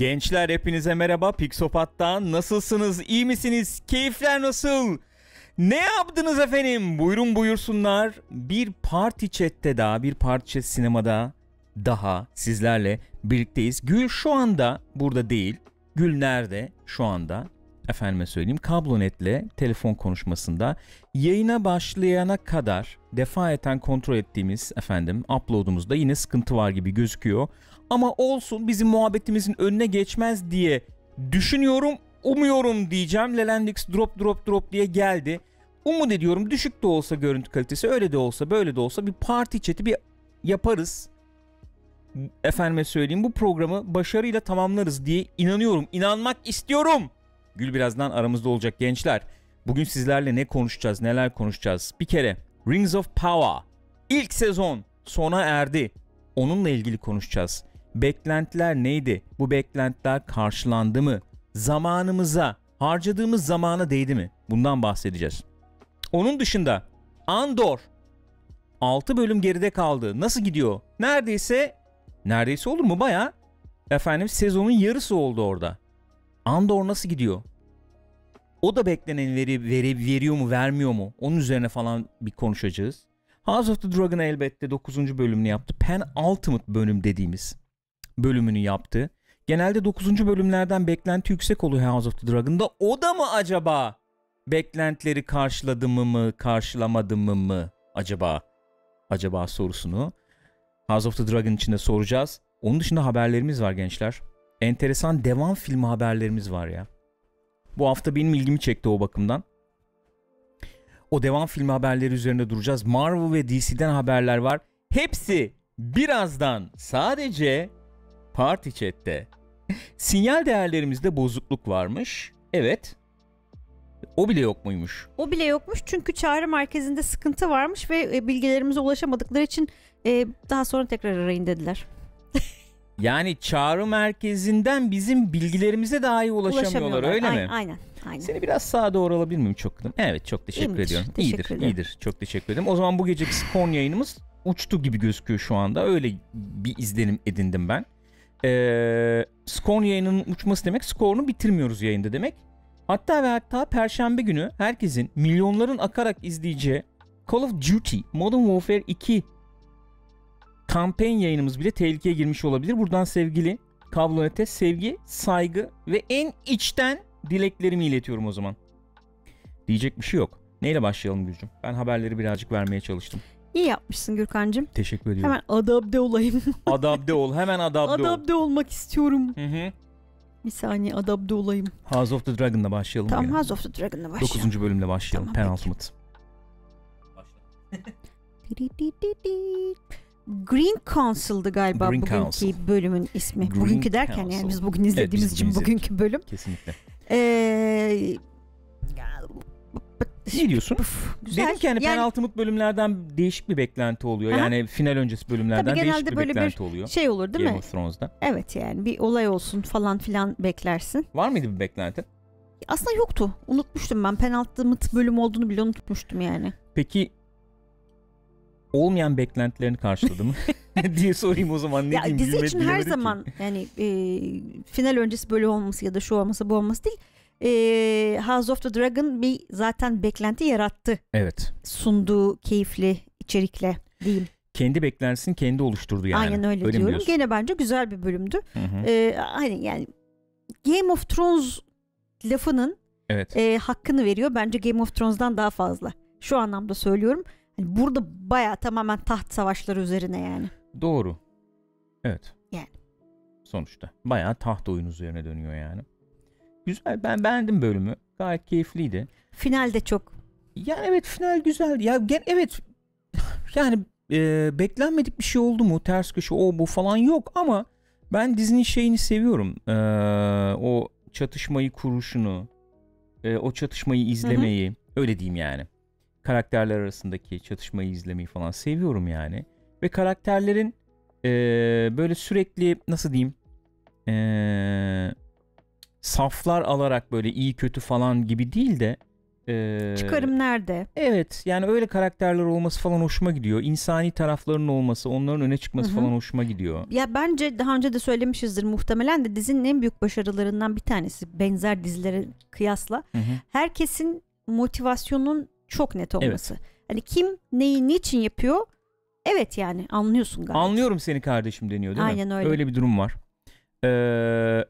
Gençler hepinize merhaba. Pixopat'tan nasılsınız? İyi misiniz? Keyifler nasıl? Ne yaptınız efendim? Buyurun buyursunlar. Bir party chat'te daha, bir party chat sinemada daha sizlerle birlikteyiz. Gül şu anda burada değil. Gül nerede? Şu anda efendime söyleyeyim Kablonetle telefon konuşmasında yayına başlayana kadar defaeten kontrol ettiğimiz efendim upload'umuzda yine sıkıntı var gibi gözüküyor. Ama olsun bizim muhabbetimizin önüne geçmez diye düşünüyorum, umuyorum diyeceğim. Lelendix drop drop drop diye geldi. Umut ediyorum düşük de olsa görüntü kalitesi öyle de olsa böyle de olsa bir party chat'i bir yaparız. Efendime söyleyeyim bu programı başarıyla tamamlarız diye inanıyorum. İnanmak istiyorum. Gül birazdan aramızda olacak gençler. Bugün sizlerle ne konuşacağız, neler konuşacağız? Bir kere Rings of Power ilk sezon sona erdi. Onunla ilgili konuşacağız. Beklentiler neydi? Bu beklentiler karşılandı mı? Zamanımıza, harcadığımız zamana değdi mi? Bundan bahsedeceğiz. Onun dışında Andor 6 bölüm geride kaldı. Nasıl gidiyor? Neredeyse neredeyse olur mu baya efendim sezonun yarısı oldu orada. Andor nasıl gidiyor? O da beklenen veri, veri veriyor mu vermiyor mu? Onun üzerine falan bir konuşacağız. House of the Dragon elbette 9. bölümünü yaptı. Pen Ultimate bölüm dediğimiz bölümünü yaptı. Genelde 9. bölümlerden beklenti yüksek oluyor House of the Dragon'da. O da mı acaba beklentileri karşıladı mı mı karşılamadı mı mı acaba? Acaba sorusunu House of the Dragon içinde soracağız. Onun dışında haberlerimiz var gençler. Enteresan devam filmi haberlerimiz var ya. Bu hafta benim ilgimi çekti o bakımdan. O devam filmi haberleri üzerinde duracağız. Marvel ve DC'den haberler var. Hepsi birazdan sadece Party Chat'te. Sinyal değerlerimizde bozukluk varmış. Evet. O bile yok muymuş? O bile yokmuş çünkü çağrı merkezinde sıkıntı varmış ve e, bilgilerimize ulaşamadıkları için e, daha sonra tekrar arayın dediler. Yani çağrı merkezinden bizim bilgilerimize dahi ulaşamıyorlar öyle aynen, mi? Aynen. aynen. Seni biraz sağa doğru alabilir miyim çok kıdım? Evet çok teşekkür İyiyimdir, ediyorum. teşekkür iyidir, ederim. iyidir. Çok teşekkür ederim. O zaman bu geceki Scorn yayınımız uçtu gibi gözüküyor şu anda. Öyle bir izlenim edindim ben. Ee, Scorn yayınının uçması demek Scorn'u bitirmiyoruz yayında demek. Hatta ve hatta perşembe günü herkesin milyonların akarak izleyeceği Call of Duty Modern Warfare 2 kampanya yayınımız bile tehlikeye girmiş olabilir. Buradan sevgili Kablonet'e sevgi, saygı ve en içten dileklerimi iletiyorum o zaman. Diyecek bir şey yok. Neyle başlayalım Gülcüm? Ben haberleri birazcık vermeye çalıştım. İyi yapmışsın Gürkan'cığım. Teşekkür ediyorum. Hemen adapte olayım. Adapte ol. Hemen adapte ol. adapte olmak istiyorum. Hı hı. Bir saniye adapte olayım. House of the Dragon'la başlayalım. Tamam bugün. House of the Dragon'la başlayalım. 9. bölümle başlayalım. Tamam. Penultimate. Green Council'dı galiba Green bugünkü Council. bölümün ismi. Green bugünkü derken Council. yani biz bugün izlediğimiz biz için bugün bugünkü bölüm. Kesinlikle. Ee, Ne diyorsun? Uf, güzel. Dedim ki hani yani Penultimate bölümlerden değişik bir beklenti oluyor. Aha. Yani final öncesi bölümlerden Tabii değişik bir böyle bir beklenti oluyor. şey olur değil Game mi? of Thrones'da. Evet yani bir olay olsun falan filan beklersin. Var mıydı bir beklenti? Aslında yoktu. Unutmuştum ben. Penultimate bölüm olduğunu bile unutmuştum yani. Peki olmayan beklentilerini karşıladı mı? diye sorayım o zaman. Ne ya diyeyim? dizi için her ki. zaman yani e, final öncesi bölüm olması ya da şu olması bu olması değil. E, House of the Dragon bir zaten beklenti yarattı. Evet. Sunduğu keyifli içerikle diyeyim. Kendi beklentisini kendi oluşturdu yani. Aynen öyle, mi diyorum. Gene bence güzel bir bölümdü. Hı hı. E, hani yani Game of Thrones lafının Evet. e, hakkını veriyor. Bence Game of Thrones'dan daha fazla. Şu anlamda söylüyorum. Hani burada baya tamamen taht savaşları üzerine yani. Doğru. Evet. Yani. Sonuçta. Bayağı taht oyunu üzerine dönüyor yani. Güzel. Ben beğendim bölümü. Gayet keyifliydi. Final de çok Yani evet final güzel. Ya gen evet yani e, beklenmedik bir şey oldu mu? Ters köşe o bu falan yok ama ben dizinin şeyini seviyorum. E, o çatışmayı kuruşunu, e, o çatışmayı izlemeyi, öyle diyeyim yani. Karakterler arasındaki çatışmayı izlemeyi falan seviyorum yani. Ve karakterlerin e, böyle sürekli nasıl diyeyim? E, saflar alarak böyle iyi kötü falan gibi değil de Çıkarım nerede? Evet yani öyle karakterler olması falan hoşuma gidiyor. İnsani taraflarının olması, onların öne çıkması Hı hı. falan hoşuma gidiyor. Ya bence daha önce de söylemişizdir muhtemelen de dizinin en büyük başarılarından bir tanesi benzer dizilere kıyasla Hı hı. herkesin motivasyonun çok net olması. Hani kim neyi niçin yapıyor? Evet yani anlıyorsun galiba. Anlıyorum seni kardeşim deniyor değil mi? Aynen öyle. Öyle bir durum var. Ee,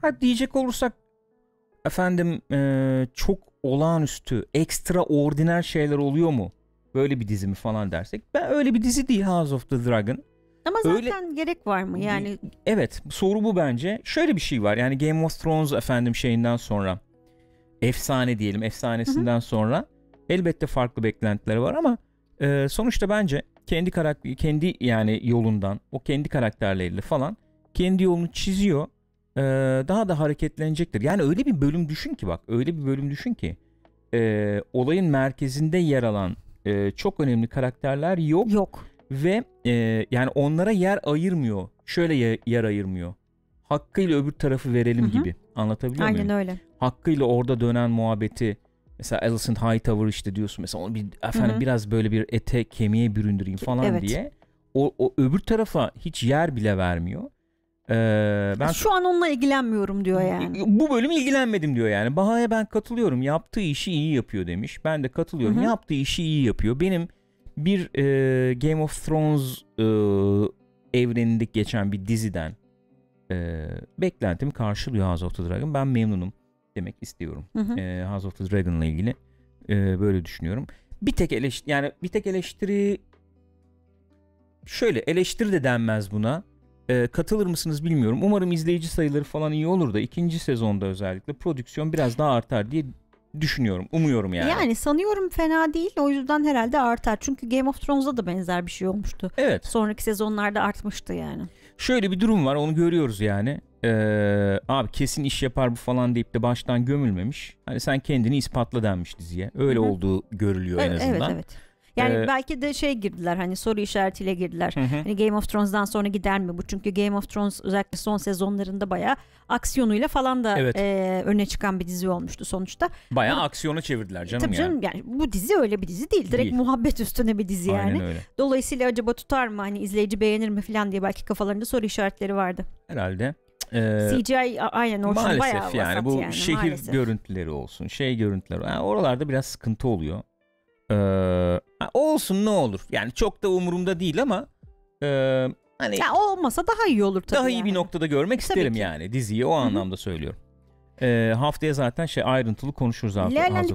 ha diyecek olursak efendim ee, çok olağanüstü, ekstra ordiner şeyler oluyor mu? Böyle bir dizi mi falan dersek. Ben öyle bir dizi değil House of the Dragon. Ama öyle- zaten gerek var mı? Yani Evet soru bu bence. Şöyle bir şey var yani Game of Thrones efendim şeyinden sonra efsane diyelim efsanesinden sonra elbette farklı beklentileri var ama e, sonuçta bence kendi karakter kendi yani yolundan o kendi karakterleriyle falan kendi yolunu çiziyor. E, daha da hareketlenecektir. Yani öyle bir bölüm düşün ki bak öyle bir bölüm düşün ki e, olayın merkezinde yer alan e, çok önemli karakterler yok yok. ve e, yani onlara yer ayırmıyor. Şöyle ye- yer ayırmıyor. Hakkıyla öbür tarafı verelim Hı hı. gibi. Anlatabiliyor Aynen muyum? öyle. Hakkıyla orada dönen muhabbeti mesela Alicent Hightower işte diyorsun mesela onu bir efendim Hı hı. biraz böyle bir ete kemiğe büründüreyim falan Evet. diye. O, o öbür tarafa hiç yer bile vermiyor. Ee, ben Şu an onunla ilgilenmiyorum diyor yani. bu bölüm ilgilenmedim diyor yani. Baha'ya ben katılıyorum. Yaptığı işi iyi yapıyor demiş. Ben de katılıyorum. Hı hı. Yaptığı işi iyi yapıyor. Benim bir e, Game of Thrones e, evreninde geçen bir diziden e, beklentimi karşılıyor House of the Dragon. Ben memnunum demek istiyorum. Hı hı. E, House of the Dragon'la ilgili e, böyle düşünüyorum. Bir tek eleştiri yani bir tek eleştiri şöyle eleştiri de denmez buna. E, katılır mısınız bilmiyorum. Umarım izleyici sayıları falan iyi olur da ikinci sezonda özellikle prodüksiyon biraz daha artar diye düşünüyorum. Umuyorum yani. Yani. sanıyorum fena değil. O yüzden herhalde artar. Çünkü Game of Thrones'da da benzer bir şey olmuştu. Evet. Sonraki sezonlarda artmıştı yani. Şöyle bir durum var onu görüyoruz yani. Ee, abi kesin iş yapar bu falan deyip de baştan gömülmemiş. Hani sen kendini ispatla denmiş diziye. Öyle Hı hı. olduğu görülüyor en Evet azından. evet. Yani Ee, belki de şey girdiler hani soru işaretiyle girdiler. Hı hı. Hani Game of Thrones'dan sonra gider mi bu? Çünkü Game of Thrones özellikle son sezonlarında bayağı aksiyonuyla falan da Evet. e, öne çıkan bir dizi olmuştu sonuçta. Bayağı Ama- aksiyona çevirdiler canım Tabii yani. canım yani bu dizi öyle bir dizi değil. Direkt Değil. muhabbet üstüne bir dizi Aynen yani. öyle. Dolayısıyla acaba tutar mı? Hani izleyici beğenir mi falan diye belki kafalarında soru işaretleri vardı. Herhalde. Ee, CGI aynen bayağı maalesef yani vasat bu yani, şehir maalesef. görüntüleri olsun, şey görüntüleri. Yani oralarda biraz sıkıntı oluyor. Ee, olsun ne olur. Yani çok da umurumda değil ama e, hani Ya olmasa daha iyi olur tabii daha iyi yani. bir noktada görmek Tabii isterim ki. yani diziyi o hı. anlamda söylüyorum. Ee, haftaya zaten şey ayrıntılı konuşuruz of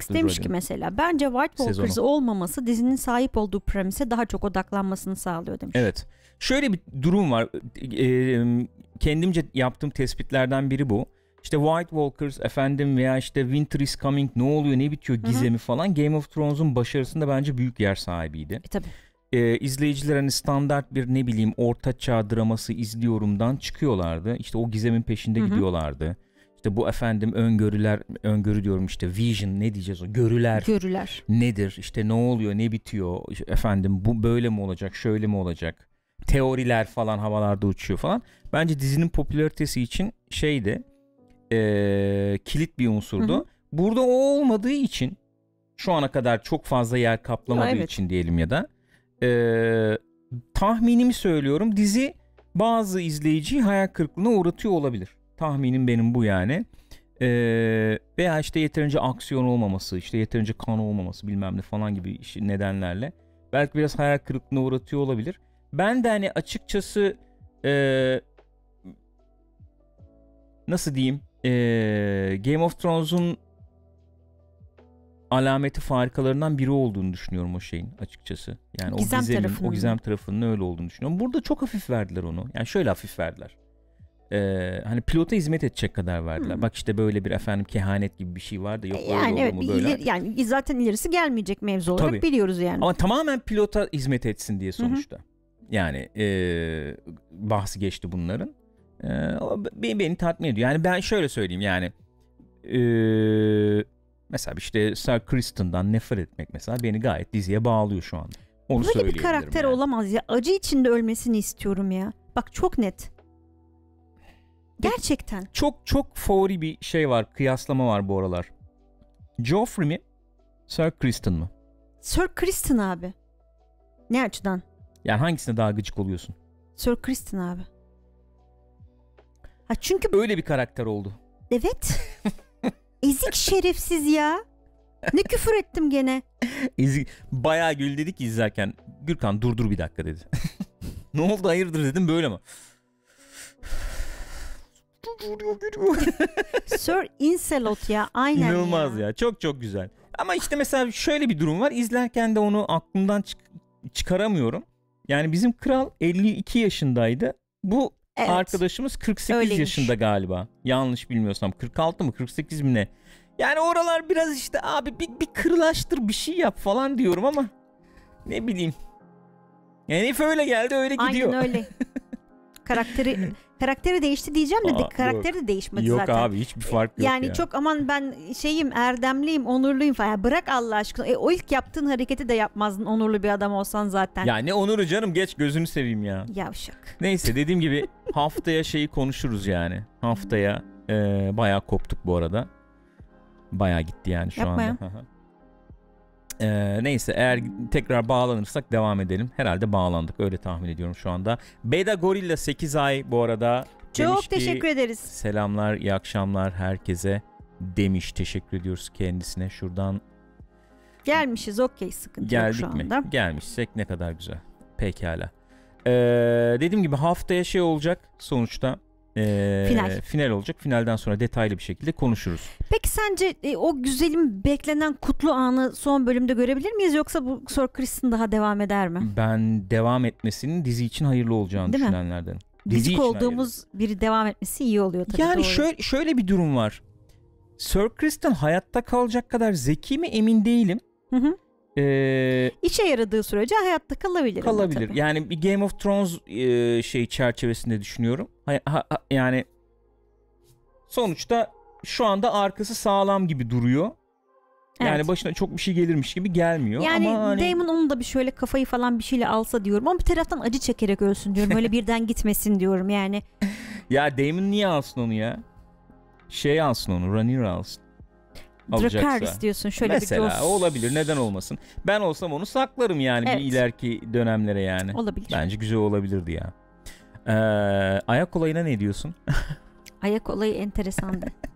the demiş ki mesela bence White Sezonu. Walkers'ı olmaması dizinin sahip olduğu premise daha çok odaklanmasını sağlıyor demiş. Evet. Şöyle bir durum var. Ee, kendimce yaptığım tespitlerden biri bu. İşte White Walkers efendim veya işte Winter is Coming ne oluyor ne bitiyor gizemi falan Game of Thrones'un başarısında bence büyük yer sahibiydi. E, tabii. Ee, izleyiciler hani standart bir ne bileyim orta çağ draması izliyorumdan çıkıyorlardı. İşte o gizemin peşinde Hı hı. gidiyorlardı. İşte bu efendim öngörüler, öngörü diyorum işte vision ne diyeceğiz o görüler Görüler. nedir işte ne oluyor ne bitiyor efendim bu böyle mi olacak şöyle mi olacak teoriler falan havalarda uçuyor falan bence dizinin popülaritesi için şeydi eee, kilit bir unsurdu Hı hı. burada o olmadığı için şu ana kadar çok fazla yer kaplamadığı Ya, evet. için diyelim ya da eee, tahminimi söylüyorum dizi bazı izleyiciyi hayal kırıklığına uğratıyor olabilir tahminim benim bu yani ee, veya işte yeterince aksiyon olmaması, işte yeterince kan olmaması bilmem ne falan gibi nedenlerle belki biraz hayal kırıklığına uğratıyor olabilir. Ben de hani açıkçası ee, nasıl diyeyim ee, Game of Thrones'un alameti farikalarından biri olduğunu düşünüyorum o şeyin açıkçası. Yani Gizem o gizemin, tarafının o gizem tarafının öyle olduğunu düşünüyorum. Burada çok hafif verdiler onu. Yani şöyle hafif verdiler. Ee, hani pilota hizmet edecek kadar verdiler. Hmm. Bak işte böyle bir efendim kehanet gibi bir şey vardı. Yok öyle yani evet mu böyle. ileri- yani zaten ilerisi gelmeyecek mevzu olarak Tabii. biliyoruz yani. Ama tamamen pilota hizmet etsin diye sonuçta. Yani ee, bahsi geçti bunların. Ee, beni, beni tatmin ediyor. Yani ben şöyle söyleyeyim yani ee, mesela işte Sir Kristen'dan nefret etmek mesela beni gayet diziye bağlıyor şu anda. Onu Böyle bir karakter yani. olamaz ya. Acı içinde ölmesini istiyorum ya. Bak çok net. Gerçekten. Çok çok favori bir şey var. Kıyaslama var bu aralar. Joffrey mi? Sir Kristen mı? Sir Kristen abi. Ne açıdan? Yani hangisine daha gıcık oluyorsun? Sir Kristen abi. Ha çünkü Öyle bir karakter oldu. evet. Ezik şerefsiz ya. Ne küfür ettim gene. İzli, bayağı gül dedik ki izlerken. Gürkan dur dur bir dakika dedi. ne oldu hayırdır dedim böyle mi? Sir Incelot ya aynen İnanılmaz ya. ya. Çok çok güzel. Ama işte mesela şöyle bir durum var. İzlerken de onu aklımdan çık- çıkaramıyorum. Yani bizim kral 52 yaşındaydı. Bu Evet. arkadaşımız 48 Öyleymiş. yaşında galiba. Yanlış bilmiyorsam 46 mı 48 mi ne? Yani oralar biraz işte abi bir, bir kırılaştır bir şey yap falan diyorum ama ne bileyim. Yani öyle geldi öyle gidiyor. Aynen öyle. karakteri karakteri değişti diyeceğim de, de Aa, karakteri de değişmedi Yok zaten. abi hiçbir fark yok yani ya. çok aman ben şeyim erdemliyim onurluyum falan. Ya bırak Allah aşkına. E, o ilk yaptığın hareketi de yapmazdın onurlu bir adam olsan zaten. Ya ne onuru canım geç gözünü seveyim ya. Yavşak. Neyse dediğim gibi haftaya şeyi konuşuruz yani. Haftaya e, bayağı koptuk bu arada. Bayağı gitti yani şu Yapma ya. anda. Hı. E, neyse eğer tekrar bağlanırsak devam edelim. Herhalde bağlandık öyle tahmin ediyorum şu anda. Beda Gorilla 8 ay bu arada. Çok ki, teşekkür ederiz. Selamlar iyi akşamlar herkese demiş. Teşekkür ediyoruz kendisine. Şuradan Gelmişiz okey sıkıntı yok Geldik şu mi? anda. Gelmişsek ne kadar güzel. Pekala. Ee, dediğim gibi haftaya şey olacak sonuçta. Ee, Final. Final olacak. Finalden sonra detaylı bir şekilde konuşuruz. Peki sence e, o güzelim beklenen kutlu anı son bölümde görebilir miyiz yoksa bu Sir Kristen daha devam eder mi? Ben devam etmesinin dizi için hayırlı olacağını Değil mi? düşünenlerdenim. Dizi için olduğumuz biri devam etmesi iyi oluyor tabii. yani doğru. şöyle şöyle bir durum var. Sir Kristen hayatta kalacak kadar zeki mi emin değilim. Hı hı. Ee, İşe yaradığı sürece hayatta kalabilir. kalabilir. tabii. Yani bir Game of Thrones e, şey çerçevesinde düşünüyorum. Ha- ha- yani sonuçta şu anda arkası sağlam gibi duruyor. Yani Evet. başına çok bir şey gelirmiş gibi gelmiyor Yani ama hani Damon onun da bir şöyle kafayı falan bir şeyle alsa diyorum ama bir taraftan acı çekerek ölsün diyorum. Öyle birden gitmesin diyorum yani. ya Damon niye alsın onu ya? Şey alsın onu, Rhaenyra alsın. Alacaksa. Dracarys diyorsun şöyle Mesela bir Jaws- olabilir neden olmasın. Ben olsam onu saklarım yani Evet. bir ileriki dönemlere yani. Olabilir. Bence güzel olabilirdi ya. Ee, ayak olayına ne diyorsun? Ayak olayı enteresandı.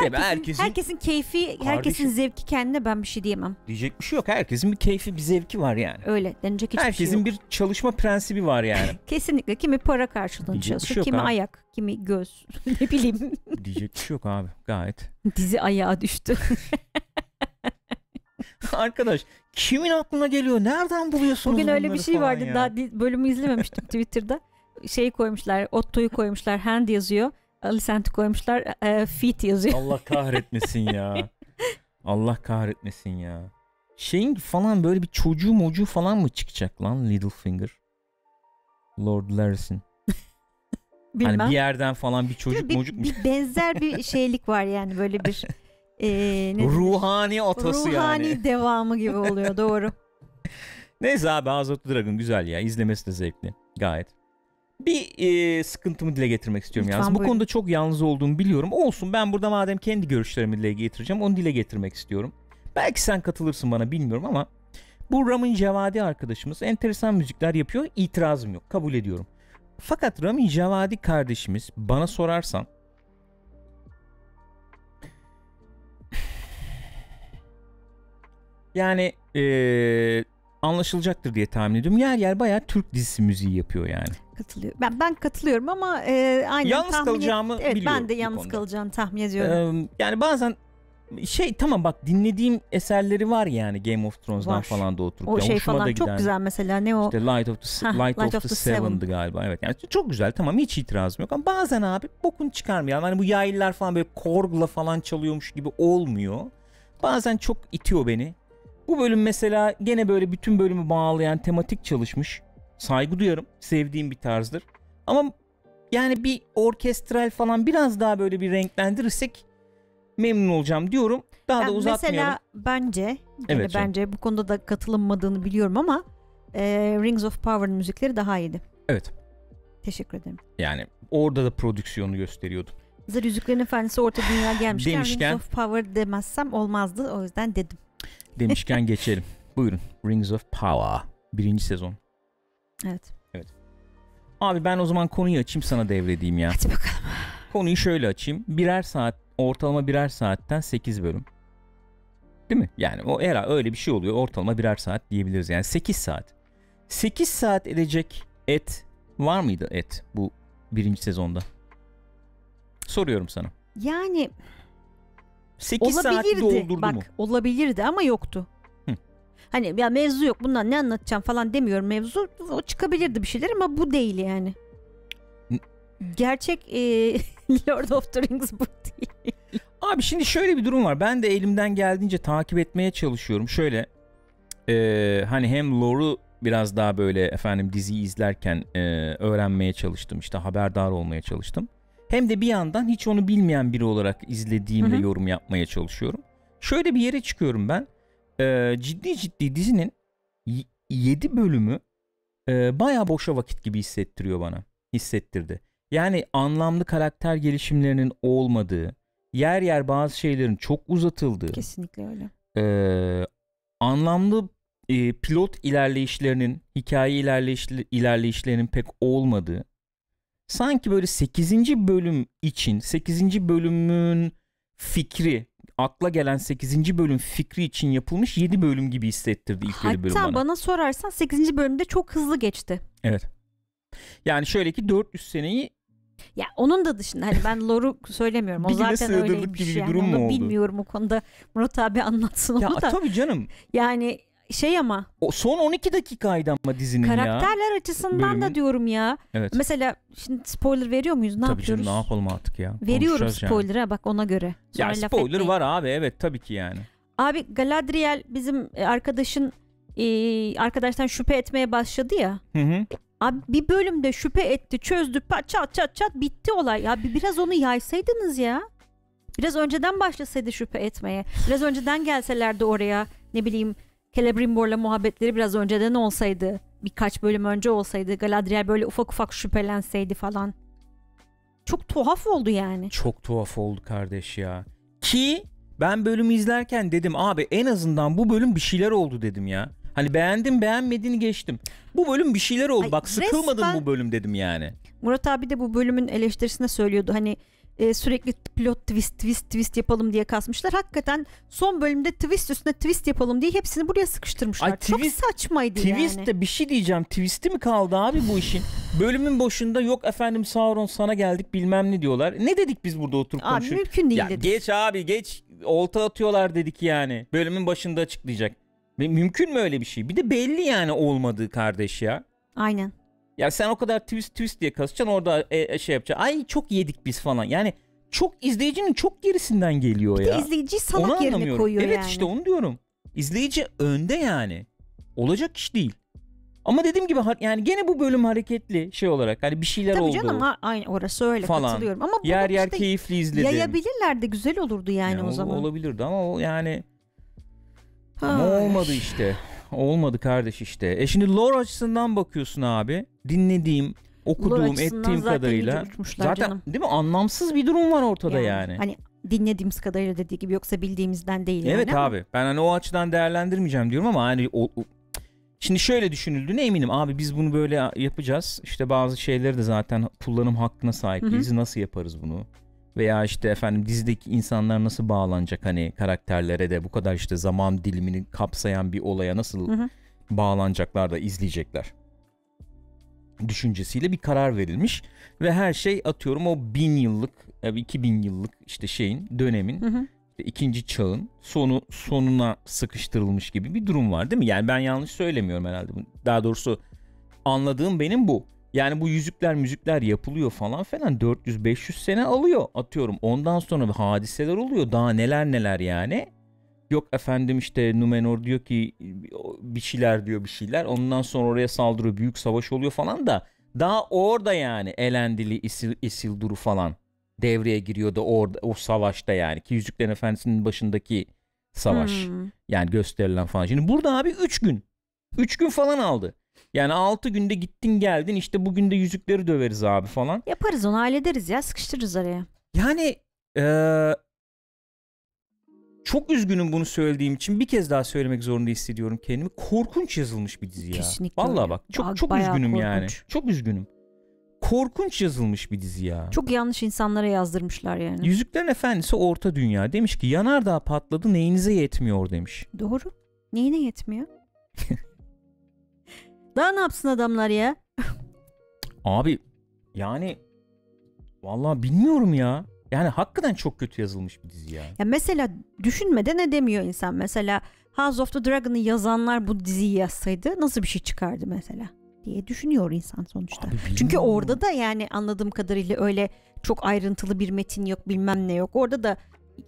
Değil mi? herkesin, Herkesin- herkesin keyfi, herkesin Kardeşim. zevki kendine ben bir şey diyemem. Diyecek bir şey yok. Herkesin bir keyfi, bir zevki var yani. Öyle denecek hiçbir Herkesin şey yok. bir çalışma prensibi var yani. Kesinlikle kimi para karşılığında çalışır, şey kimi abi. ayak, kimi göz. ne bileyim Diyecek bir şey yok abi. Gayet. dizi ayağa düştü. Arkadaş kimin aklına geliyor? Nereden buluyorsunuz Bugün öyle bir şey vardı. ya? Daha bölümü izlememiştim Twitter'da. Şey koymuşlar, Otto'yu koymuşlar, hand yazıyor. Alicent'i koymuşlar, e, feet yazıyor. Allah kahretmesin ya. Allah kahretmesin ya. Şeyin falan böyle bir çocuğu mocuğu falan mı çıkacak lan Littlefinger? Lord Larry'sin. Bilmem. Hani bir yerden falan bir çocuk bir, mocuk bir benzer bir şeylik var yani böyle bir e, ne denir? ruhani atası ruhani yani. devamı gibi oluyor doğru. Neyse abi House of the Dragon güzel ya. İzlemesi de zevkli. Gayet. Bir e, sıkıntımı dile getirmek istiyorum Lütfen yalnız. Bu buyurun. konuda çok yalnız olduğumu biliyorum. Olsun ben burada madem kendi görüşlerimi dile getireceğim onu dile getirmek istiyorum. Belki sen katılırsın bana bilmiyorum ama bu Ramin Cevadi arkadaşımız enteresan müzikler yapıyor. İtirazım yok. Kabul ediyorum. Fakat Ramin Cevadi kardeşimiz bana sorarsan yani eee, anlaşılacaktır diye tahmin ediyorum. Yer yer bayağı Türk dizisi müziği yapıyor yani. Katılıyor. Ben ben katılıyorum ama e, aynen Yalnız tahmin et- kalacağımı evet, biliyorum ben de yalnız konuda. kalacağını tahmin ediyorum. Eee, yani bazen şey tamam bak dinlediğim eserleri var yani Game of Thrones'dan Var. falan da oturup. o ya şey falan da çok giden. güzel mesela ne o İşte Light of the, Hah, Light, Light of, the, Seven'dı galiba evet. Yani çok güzel tamam hiç itirazım yok ama bazen abi bokunu çıkarmıyor. Hani bu yaylılar falan böyle korgla falan çalıyormuş gibi olmuyor. Bazen çok itiyor beni. Bu bölüm mesela gene böyle bütün bölümü bağlayan tematik çalışmış. Saygı duyarım. Sevdiğim bir tarzdır. Ama yani bir orkestral falan biraz daha böyle bir renklendirirsek memnun olacağım diyorum. Daha da Yani uzatmayalım. mesela bence Evet canım. bence bu konuda da katılınmadığını biliyorum ama e, Rings of Power'ın müzikleri daha iyiydi. Evet. Teşekkür ederim. Yani orada da prodüksiyonu gösteriyordu. Hazır Yüzüklerin Efendisi Orta Dünya gelmişken Demişken- Rings of Power demezsem olmazdı. O yüzden dedim. Demişken geçelim. Buyurun. Rings of Power. Birinci sezon. Evet. Abi ben o zaman konuyu açayım sana devredeyim ya. Hadi bakalım. Konuyu şöyle açayım. Birer saat ortalama birer saatten 8 bölüm. Değil mi? Yani o era öyle bir şey oluyor. Ortalama birer saat diyebiliriz. Yani 8 saat. 8 saat edecek et var mıydı et bu birinci sezonda? Soruyorum sana. Yani 8 saat doldurdu Bak mu? olabilirdi ama yoktu. Hani ya mevzu yok bundan ne anlatacağım falan demiyorum mevzu. O çıkabilirdi bir şeyler ama bu değil yani. Gerçek e, Lord of the Rings bu değil. Abi şimdi şöyle bir durum var. Ben de elimden geldiğince takip etmeye çalışıyorum. Şöyle eee, hani hem lore'u biraz daha böyle efendim diziyi izlerken eee, öğrenmeye çalıştım. İşte haberdar olmaya çalıştım. Hem de bir yandan hiç onu bilmeyen biri olarak izlediğimde Hı hı. yorum yapmaya çalışıyorum. Şöyle bir yere çıkıyorum ben. Eee, ciddi ciddi dizinin 7 bölümü eee baya boşa vakit gibi hissettiriyor bana. Hissettirdi. Yani anlamlı karakter gelişimlerinin olmadığı, yer yer bazı şeylerin çok uzatıldığı, Kesinlikle öyle. eee, anlamlı e, pilot ilerleyişlerinin, hikaye ilerleyiş, ilerleyişlerinin pek olmadığı, sanki böyle 8. bölüm için, 8. bölümün fikri, akla gelen 8. bölüm fikri için yapılmış 7 bölüm gibi hissettirdi ilk 7 bölüm Hatta bana. bana sorarsan 8. bölümde çok hızlı geçti. Evet. Yani şöyle ki 400 seneyi Ya onun da dışında hani ben lore'u söylemiyorum. O zaten öyleymiş gibi bir durum mu Onu oldu? bilmiyorum o konuda. Murat abi anlatsın ya onu da. tabii canım. Yani şey ama O son 12 dakikaydı ama dizinin ya. karakterler açısından Bölümün- da diyorum ya. Evet. Mesela şimdi spoiler veriyor muyuz? Ne tabii yapıyoruz? canım ne yapalım artık ya. Veriyorum Konuşacağız yani. spoiler'a bak ona göre. Sonra Ya spoiler etmeyin. var abi evet tabii ki yani. Abi Galadriel bizim e, arkadaşın e, arkadaştan şüphe etmeye başladı ya. Hı hı. Abi bir bölümde şüphe etti, çözdü, çat çat çat bitti olay. Ya bir biraz onu yaysaydınız ya. Biraz önceden başlasaydı şüphe etmeye. Biraz önceden gelselerdi oraya. Ne bileyim Celebrimbor'la muhabbetleri biraz önceden olsaydı. Birkaç bölüm önce olsaydı. Galadriel böyle ufak ufak şüphelenseydi falan. Çok tuhaf oldu yani. Çok tuhaf oldu kardeş ya. Ki ben bölümü izlerken dedim abi en azından bu bölüm bir şeyler oldu dedim ya. Hani beğendim beğenmediğini geçtim. Bu bölüm bir şeyler oldu. Ay, Bak sıkılmadım resmen- bu bölüm dedim yani. Murat abi de bu bölümün eleştirisinde söylüyordu. Hani e, sürekli pilot twist twist twist yapalım diye kasmışlar. Hakikaten son bölümde twist üstüne twist yapalım diye hepsini buraya sıkıştırmışlar. Ay, Çok twist- saçmaydı Twist yani. de bir şey diyeceğim. Twist'i mi kaldı abi bu işin? Bölümün başında yok efendim Sauron sana geldik bilmem ne diyorlar. Ne dedik biz burada oturup Abi konuşuyoruz? mümkün değil Ya dedi. geç abi geç. Olta atıyorlar dedik yani. Bölümün başında açıklayacak. Mümkün mü öyle bir şey? Bir de belli yani olmadığı kardeş ya. Aynen. Ya sen o kadar twist twist diye kasacaksın orada e, e, şey yapacaksın. Ay çok yedik biz falan. Yani çok izleyicinin çok gerisinden geliyor Bir ya. izleyiciyi Onu salak yerine anlamıyorum. koyuyor evet yani. işte onu diyorum. İzleyici önde yani. Olacak iş değil. Ama dediğim gibi ha- yani gene bu bölüm hareketli şey olarak hani bir şeyler Tabii oldu. canım ha- aynı orası öyle Falan. katılıyorum. Ama yer yer işte keyifli izledim. yayabilirler de güzel olurdu yani Yani o zaman. Olabilirdi ama o yani ama Ay. olmadı işte. Olmadı kardeş işte. E şimdi lore açısından bakıyorsun abi. Dinlediğim, okuduğum, ettiğim zaten kadarıyla zaten canım. değil mi? Anlamsız bir durum var ortada yani. Hani dinlediğimiz kadarıyla dediği gibi yoksa bildiğimizden değil Evet yani abi. Ben hani o açıdan değerlendirmeyeceğim diyorum ama hani o, o- Şimdi şöyle düşünüldüğüne eminim. Abi biz bunu böyle yapacağız. İşte bazı şeyleri de zaten kullanım hakkına sahip Hı hı. Nasıl yaparız bunu? Veya işte efendim dizideki insanlar nasıl bağlanacak hani karakterlere de bu kadar işte zaman dilimini kapsayan bir olaya nasıl Hı hı. bağlanacaklar da izleyecekler düşüncesiyle bir karar verilmiş ve her şey atıyorum o bin yıllık e, 2000 yıllık işte şeyin dönemin Hı hı. işte ikinci çağın sonu sonuna sıkıştırılmış gibi bir durum var değil mi? Yani ben yanlış söylemiyorum herhalde. Daha doğrusu anladığım benim bu. Yani bu yüzükler müzikler yapılıyor falan falan 400-500 sene alıyor atıyorum. Ondan sonra hadiseler oluyor daha neler neler yani. Yok efendim işte Numenor diyor ki bir şeyler diyor bir şeyler. Ondan sonra oraya saldırıyor büyük savaş oluyor falan da daha orada yani Elendili Isil, Isildur'u falan devreye giriyor da orada o savaşta yani ki Yüzüklerin Efendisi'nin başındaki savaş Hmm. yani gösterilen falan. Şimdi burada abi 3 gün 3 gün falan aldı. Yani 6 günde gittin geldin işte bugün de yüzükleri döveriz abi falan. Yaparız onu hallederiz ya sıkıştırırız araya. Yani eee, çok üzgünüm bunu söylediğim için bir kez daha söylemek zorunda hissediyorum kendimi. Korkunç yazılmış bir dizi ya. Kesinlikle Vallahi öyle. bak çok Ba- çok üzgünüm yani. korkunç. Çok üzgünüm. Korkunç yazılmış bir dizi ya. Çok yanlış insanlara yazdırmışlar yani. Yüzüklerin Efendisi Orta Dünya demiş ki yanardağ patladı neyinize yetmiyor demiş. Doğru. Neyine yetmiyor? Daha ne yapsın adamlar ya? Abi yani vallahi bilmiyorum ya. Yani hakikaten çok kötü yazılmış bir dizi ya. Ya mesela düşünmeden edemiyor insan. Mesela House of the Dragon'ı yazanlar bu diziyi yazsaydı nasıl bir şey çıkardı mesela diye düşünüyor insan sonuçta. Abi Çünkü orada da yani anladığım kadarıyla öyle çok ayrıntılı bir metin yok bilmem ne yok. Orada da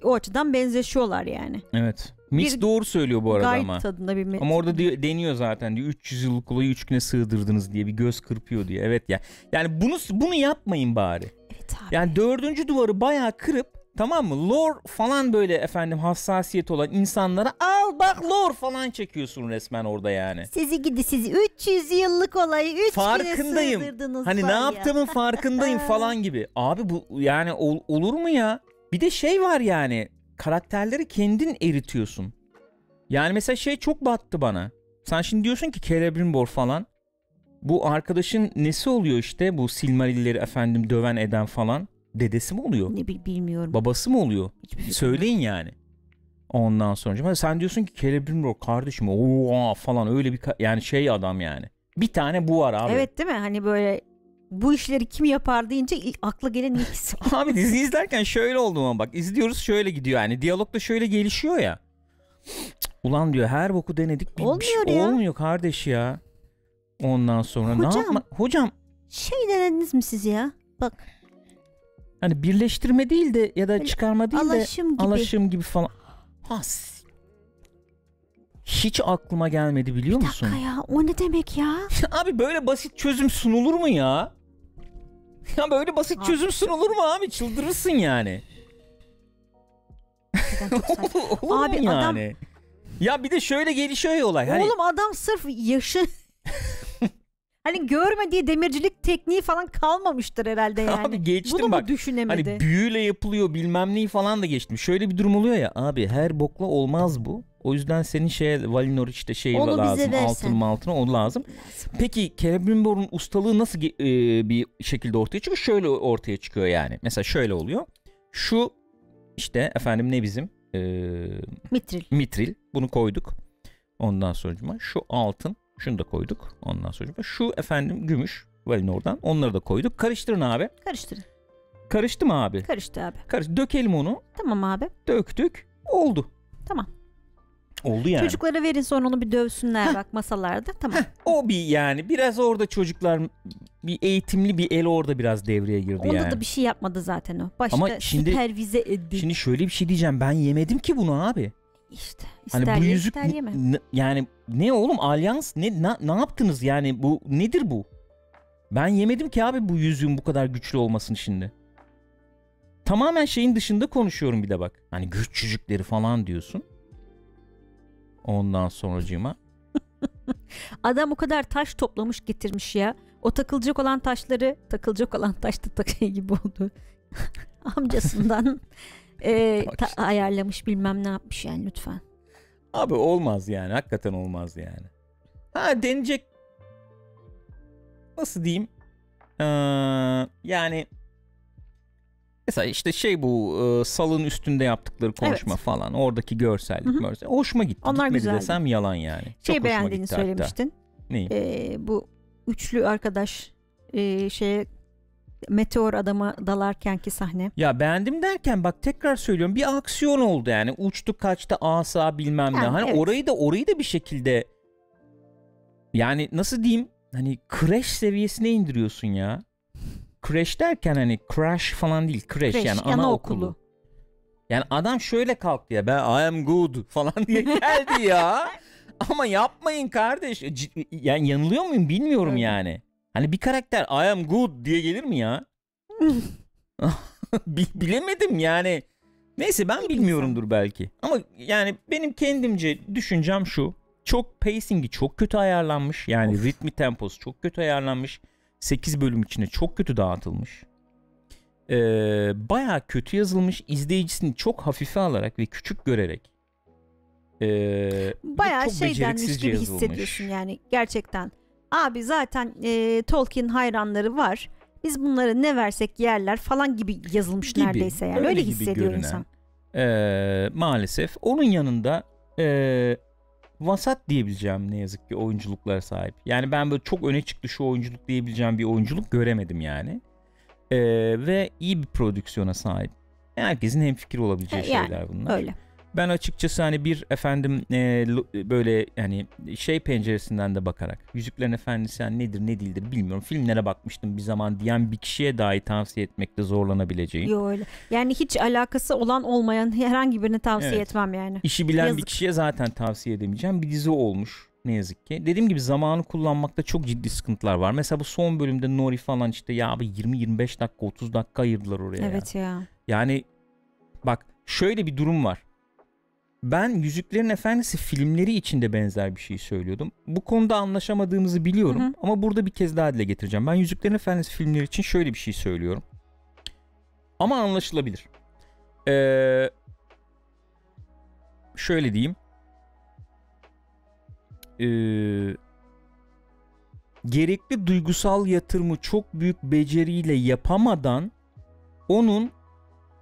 o açıdan benzeşiyorlar yani. Evet. Mix Bir doğru söylüyor bu arada Guide ama. tadında bir metin. Ama orada diyor, deniyor zaten diyor 300 yıllık olayı 3 güne sığdırdınız diye bir göz kırpıyor diye. Evet ya. Yani bunu bunu yapmayın bari. Evet abi. Yani dördüncü duvarı bayağı kırıp tamam mı? Lore falan böyle efendim hassasiyet olan insanlara al bak lore falan çekiyorsun resmen orada yani. Sizi gidi sizi 300 yıllık olayı 3 Farkındayım. güne sığdırdınız Hani ne ya. yaptığımın farkındayım falan gibi. Abi bu yani ol- olur mu ya? Bir de şey var yani karakterleri kendin eritiyorsun. Yani mesela şey çok battı bana. Sen şimdi diyorsun ki Celebrimbor falan. Bu arkadaşın nesi oluyor işte bu Silmarill'leri efendim döven eden falan. Dedesi mi oluyor? Ne bil- bilmiyorum. Babası mı oluyor? Hiçbir fikrim yok. Söyleyin yani. Ondan sonra sen diyorsun ki Celebrimbor kardeşim ooo falan öyle bir ka- yani şey adam yani. Bir tane bu var abi. Evet değil mi? Hani böyle bu işleri kim yapar deyince akla gelen ilk isim. Abi dizi izlerken şöyle oldu ama bak izliyoruz şöyle gidiyor yani diyalog da şöyle gelişiyor ya. Ulan diyor her boku denedik bir, bir şey Olmuyor ya. olmuyor kardeş ya. Ondan sonra ne Hocam. yapma hocam şey denediniz mi siz ya? Bak hani birleştirme değil de ya da Böyle çıkarma değil de alaşım gibi. alaşım gibi falan. Has. Hiç aklıma gelmedi biliyor Bir musun? dakika ya o ne demek ya? abi böyle basit çözüm sunulur mu ya? Ya böyle basit Abi. çözüm sunulur mu abi? Çıldırırsın yani. Olur Abi mu adam- yani? Ya bir de şöyle gelişiyor ya olay. Hani Oğlum adam sırf yaşı Hani görmediği demircilik tekniği falan kalmamıştır herhalde yani. Abi geçtim Bunu bak. mu düşünemedi? Hani büyüyle yapılıyor bilmem neyi falan da geçtim. Şöyle bir durum oluyor ya abi her bokla olmaz bu. O yüzden senin şeye Valinor işte şey Onu lazım altın altına o lazım. Peki Celebrimbor'un ustalığı nasıl e, bir şekilde ortaya çıkıyor? Şöyle ortaya çıkıyor yani. Mesela şöyle oluyor. Şu işte efendim ne bizim e, Mitril. mitril bunu koyduk. Ondan sonra şu altın şunu da koyduk. Ondan sonra şu efendim gümüş Valinor'dan onları da koyduk. Karıştırın abi. Karıştırın. Karıştı mı abi? Karıştı abi. Karış dökelim onu. Tamam abi. Döktük. Oldu. Tamam. Oldu yani. Çocuklara verin sonra onu bir dövsünler bak masalarda. Tamam. O bir yani biraz orada çocuklar bir eğitimli bir el orada biraz devreye girdi Onda yani. da bir şey yapmadı zaten o. Başta Ama şimdi- süpervize edildi. Şimdi şöyle bir şey diyeceğim. Ben yemedim ki bunu abi. İşte Hani ister bu ye, yüzük ister yeme. n- yani ne oğlum alyans ne na- ne yaptınız yani bu nedir bu? Ben yemedim ki abi bu yüzüğün bu kadar güçlü olmasını şimdi. Tamamen şeyin dışında konuşuyorum bir de bak. Hani güç çocukları falan diyorsun. Ondan sonracığıma. Adam o kadar taş toplamış getirmiş ya. O takılacak olan taşları takılacak olan taş da takı gibi oldu. Amcasından e, ta- işte. ayarlamış bilmem ne yapmış yani lütfen. Abi olmaz yani. Hakikaten olmaz yani. Ha denecek nasıl diyeyim? Ee, yani mesela işte şey bu e, salın üstünde yaptıkları konuşma Evet. falan. Oradaki görsellik, Hı hı. mörsel. Hoşuma gitti. Onlar Gitmedi güzeldi. desem yalan yani. Çok Şey hoşuma beğendiğini gitti hatta. söylemiştin. Neyi? E, bu üçlü arkadaş e, şeye meteor adama dalarkenki sahne. Ya beğendim derken bak tekrar söylüyorum bir aksiyon oldu yani uçtu kaçtı asa bilmem ne. Yani Hani evet. orayı da orayı da bir şekilde yani nasıl diyeyim hani crash seviyesine indiriyorsun ya. Crash derken hani crash falan değil crash, Crash, yani anaokulu. anaokulu. Yani adam şöyle kalktı ya ben I am good falan diye geldi ya. Ama yapmayın kardeş. Yani yanılıyor muyum bilmiyorum Öyle. yani. Hani bir karakter I am good diye gelir mi ya? Bi- bilemedim yani. Neyse ben bilmiyorumdur belki. Ama yani benim kendimce düşüncem şu. Çok pacing'i çok kötü ayarlanmış. Yani ritmi temposu çok kötü ayarlanmış. 8 bölüm içinde çok kötü dağıtılmış. e, bayağı kötü yazılmış izleyicisini çok hafife alarak ve küçük görerek e, ve Bayağı şey denmiş gibi yazılmış. hissediyorsun yani gerçekten. Abi zaten e, Tolkien hayranları var. Biz bunları ne versek yerler falan gibi yazılmış Gibi, neredeyse yani. öyle Öyle, hissediyor görünen. insan. Ee, maalesef. Onun yanında ee, vasat diyebileceğim ne yazık ki oyunculuklara sahip. Yani ben böyle çok öne çıktı şu oyunculuk diyebileceğim bir oyunculuk göremedim yani. Ee, ve iyi bir prodüksiyona sahip. Herkesin hemfikir olabileceği E, yani, şeyler bunlar. Öyle. Ben açıkçası hani bir efendim e, böyle yani şey penceresinden de bakarak Yüzüklerin Efendisi yani nedir ne değildir bilmiyorum. Filmlere bakmıştım bir zaman diyen bir kişiye dahi tavsiye etmekte zorlanabileceğim. Yo öyle. Yani hiç alakası olan olmayan herhangi birine tavsiye Evet. etmem yani. İşi bilen bir Yazık. kişiye zaten tavsiye edemeyeceğim. Bir dizi olmuş ne yazık ki. Dediğim gibi zamanı kullanmakta çok ciddi sıkıntılar var. Mesela bu son bölümde Nori falan işte ya abi 20-25 dakika 30 dakika ayırdılar oraya. ya. Evet ya. Yani bak şöyle bir durum var. Ben Yüzüklerin Efendisi filmleri için de benzer bir şey söylüyordum. Bu konuda anlaşamadığımızı biliyorum Hı hı. ama burada bir kez daha dile getireceğim. Ben Yüzüklerin Efendisi filmleri için şöyle bir şey söylüyorum. Ama anlaşılabilir. Ee, şöyle diyeyim. Ee, gerekli duygusal yatırımı çok büyük beceriyle yapamadan onun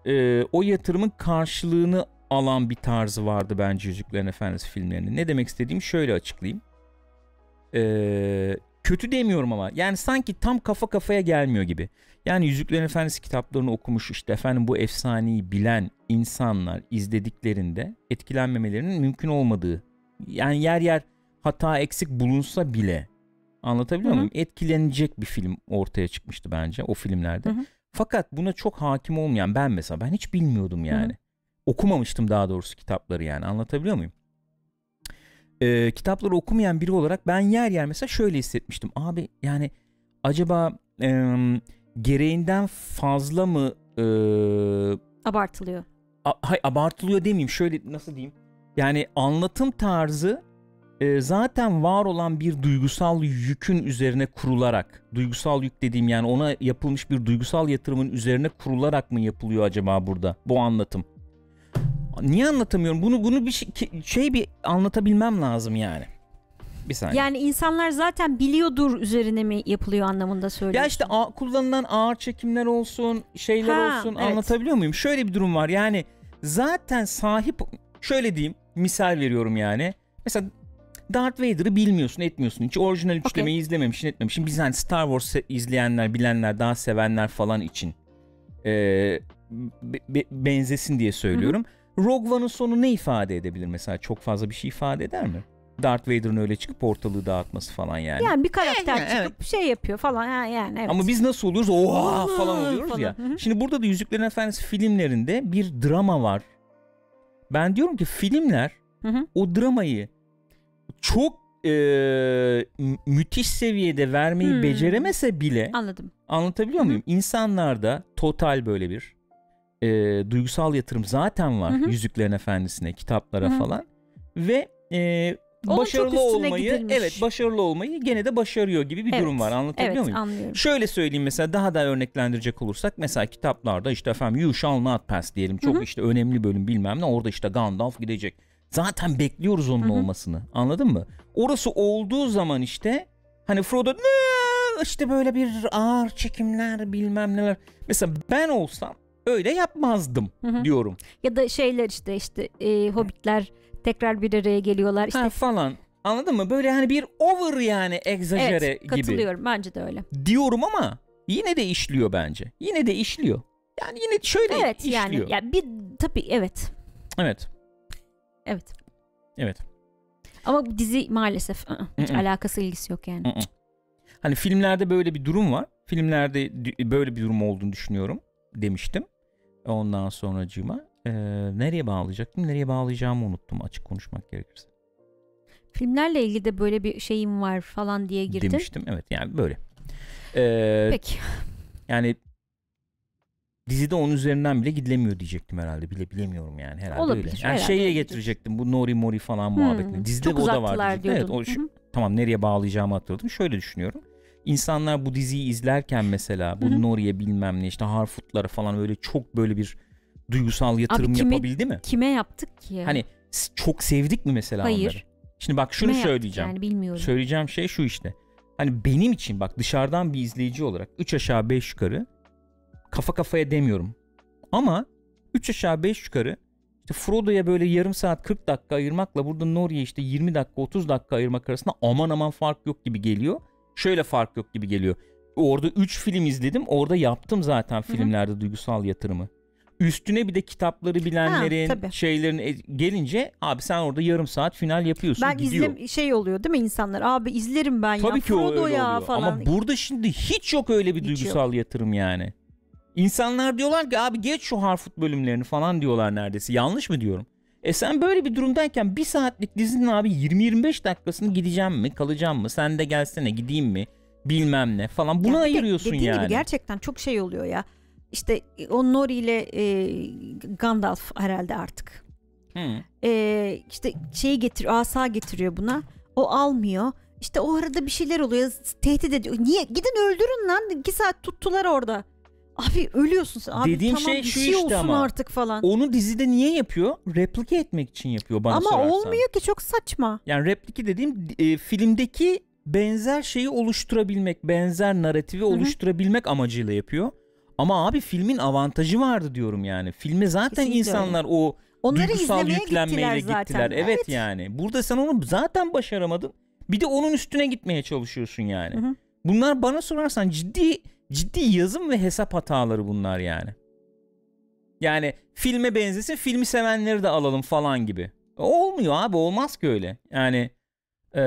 e, o yatırımın karşılığını alan bir tarzı vardı bence Yüzüklerin Efendisi filmlerinin. Ne demek istediğimi şöyle açıklayayım. Ee, kötü demiyorum ama yani sanki tam kafa kafaya gelmiyor gibi. Yani Yüzüklerin Efendisi kitaplarını okumuş işte efendim bu efsaneyi bilen insanlar izlediklerinde etkilenmemelerinin mümkün olmadığı. Yani yer yer hata eksik bulunsa bile anlatabiliyor Hı hı. muyum? Etkilenecek bir film ortaya çıkmıştı bence o filmlerde. Hı hı. Fakat buna çok hakim olmayan ben mesela ben hiç bilmiyordum yani. Okumamıştım daha doğrusu kitapları yani anlatabiliyor muyum? Ee, kitapları okumayan biri olarak ben yer yer mesela şöyle hissetmiştim. Abi yani acaba em, gereğinden fazla mı e, Abartılıyor. a- hay, abartılıyor demeyeyim şöyle nasıl diyeyim yani anlatım tarzı e, zaten var olan bir duygusal yükün üzerine kurularak duygusal yük dediğim yani ona yapılmış bir duygusal yatırımın üzerine kurularak mı yapılıyor acaba burada bu anlatım niye anlatamıyorum bunu bunu bir şey, şey bir anlatabilmem lazım yani bir saniye Yani insanlar zaten biliyordur üzerine mi yapılıyor anlamında söylüyorsun. Ya işte a- kullanılan ağır çekimler olsun, şeyler Ha, olsun evet. anlatabiliyor muyum? Şöyle bir durum var. Yani zaten sahip şöyle diyeyim, misal veriyorum yani. Mesela Darth Vader'ı bilmiyorsun, etmiyorsun. Hiç orijinal üçlemeyi izlememişsin, etmemişsin. Biz hani Star Wars izleyenler, bilenler, daha sevenler falan için e, be- be- benzesin diye söylüyorum. Rogue One'ın sonu ne ifade edebilir mesela? Çok fazla bir şey ifade eder mi? Darth Vader'ın öyle çıkıp ortalığı dağıtması falan yani. yani bir karakter Yani, evet. çıkıp şey yapıyor falan ha, yani evet. Ama biz nasıl oluyoruz? Oha falan oluyoruz falan. ya. Şimdi burada da Yüzüklerin Efendisi filmlerinde bir drama var. Ben diyorum ki filmler o dramayı çok e, mü- müthiş seviyede vermeyi Hmm. beceremese bile Anladım. anlatabiliyor muyum? İnsanlarda total böyle bir e, duygusal yatırım zaten var Hı hı. Yüzüklerin Efendisi'ne, kitaplara Hı hı. falan ve e, Onun başarılı olmayı gidilmiş. evet başarılı olmayı gene de başarıyor gibi bir Evet, durum var anlatabiliyor Evet muyum? anlıyorum. Şöyle söyleyeyim mesela daha da örneklendirecek olursak mesela kitaplarda işte efendim You Shall Not Pass diyelim çok Hı hı. işte önemli bölüm bilmem ne orada işte Gandalf gidecek. Zaten bekliyoruz onun Hı hı. olmasını anladın mı? Orası olduğu zaman işte hani Frodo işte böyle bir ağır çekimler bilmem neler. Mesela ben olsam öyle yapmazdım Hı hı. diyorum. Ya da şeyler işte işte e, hobbitler tekrar bir araya geliyorlar işte. ha, falan anladın mı? Böyle hani bir over yani egzajere evet gibi. katılıyorum bence de öyle. diyorum ama yine de işliyor bence. Yine de işliyor. Yani yine şöyle Evet işliyor. yani ya bir tabii evet. Evet. Evet. Evet. Ama bu dizi maalesef ı-ı, hiç alakası ilgisi yok yani. Hani filmlerde böyle bir durum var. Filmlerde böyle bir durum olduğunu düşünüyorum demiştim. Ondan sonracığıma e, nereye bağlayacaktım? Nereye bağlayacağımı unuttum açık konuşmak gerekirse. Filmlerle ilgili de böyle bir şeyim var falan diye girdin. Demiştim. Evet yani böyle. E, Peki. yani dizide onun üzerinden bile gidilemiyor diyecektim herhalde. Bile bilemiyorum yani herhalde Olabilir, öyle. Yani herhalde şeye getirecektim bu Nori Mori falan Hmm, muhabbetini. Dizide Çok o da var uzattılar diyecektim. Evet, o şu- tamam nereye bağlayacağımı hatırladım. Şöyle düşünüyorum. İnsanlar bu diziyi izlerken mesela bu. Nori'ye bilmem ne işte Harfoot'lara falan öyle çok böyle bir duygusal yatırım kime- yapabildi mi? Kime yaptık ki? Hani çok sevdik mi mesela Hayır. onları? Şimdi bak şunu Kime söyleyeceğim. Yani bilmiyorum. Söyleyeceğim şey şu işte. Hani benim için bak dışarıdan bir izleyici olarak 3 aşağı 5 yukarı kafa kafaya demiyorum. Ama 3 aşağı 5 yukarı işte Frodo'ya böyle yarım saat 40 dakika ayırmakla burada Nori'ye işte 20 dakika 30 dakika ayırmak arasında aman aman fark yok gibi geliyor. Şöyle fark yok gibi geliyor. Orada 3 film izledim. Orada yaptım zaten filmlerde duygusal yatırımı. Üstüne bir de kitapları bilenlerin tabii. şeylerin e- gelince abi sen orada yarım saat final yapıyorsun ben gidiyor. izlem şey oluyor değil mi insanlar? Abi izlerim ben Tabii ya. ki Frodo ya oluyor. falan. Ama burada şimdi hiç yok öyle bir Hiç duygusal yatırım yani. İnsanlar diyorlar ki abi geç şu Harfoot bölümlerini falan diyorlar neredeyse. Yanlış mı diyorum? E sen böyle bir durumdayken bir saatlik dizinin abi 20-25 dakikasını gideceğim mi kalacağım mı sen de gelsene gideyim mi bilmem ne falan buna Ya bir de ayırıyorsun dediğin yani. gibi gerçekten çok şey oluyor ya. İşte o Nori ile e, Gandalf herhalde artık. E, işte şeyi getir, asa getiriyor buna. O almıyor. İşte o arada bir şeyler oluyor. Tehdit ediyor. Niye? Gidin öldürün lan. İki saat tuttular orada. Abi ölüyorsun sen. Abi Dediğim tamam şey bir şu şey işte olsun ama. artık falan. Onu dizide niye yapıyor? Replike etmek için yapıyor bana Ama sorarsan. olmuyor ki çok saçma. Yani replike dediğim e, filmdeki benzer şeyi oluşturabilmek, benzer narratifi hı. oluşturabilmek amacıyla yapıyor. Ama abi filmin avantajı vardı diyorum yani. Filme zaten Kesinlikle insanlar o Onları duygusal izlemeye yüklenmeyle gittiler gittiler. zaten. Evet, yani. Burada sen onu zaten başaramadın. Bir de onun üstüne gitmeye çalışıyorsun yani. Hı hı. Bunlar bana sorarsan ciddi ciddi yazım ve hesap hataları bunlar yani. Yani filme benzesin, filmi sevenleri de alalım falan gibi. Olmuyor abi, olmaz ki öyle. Yani e,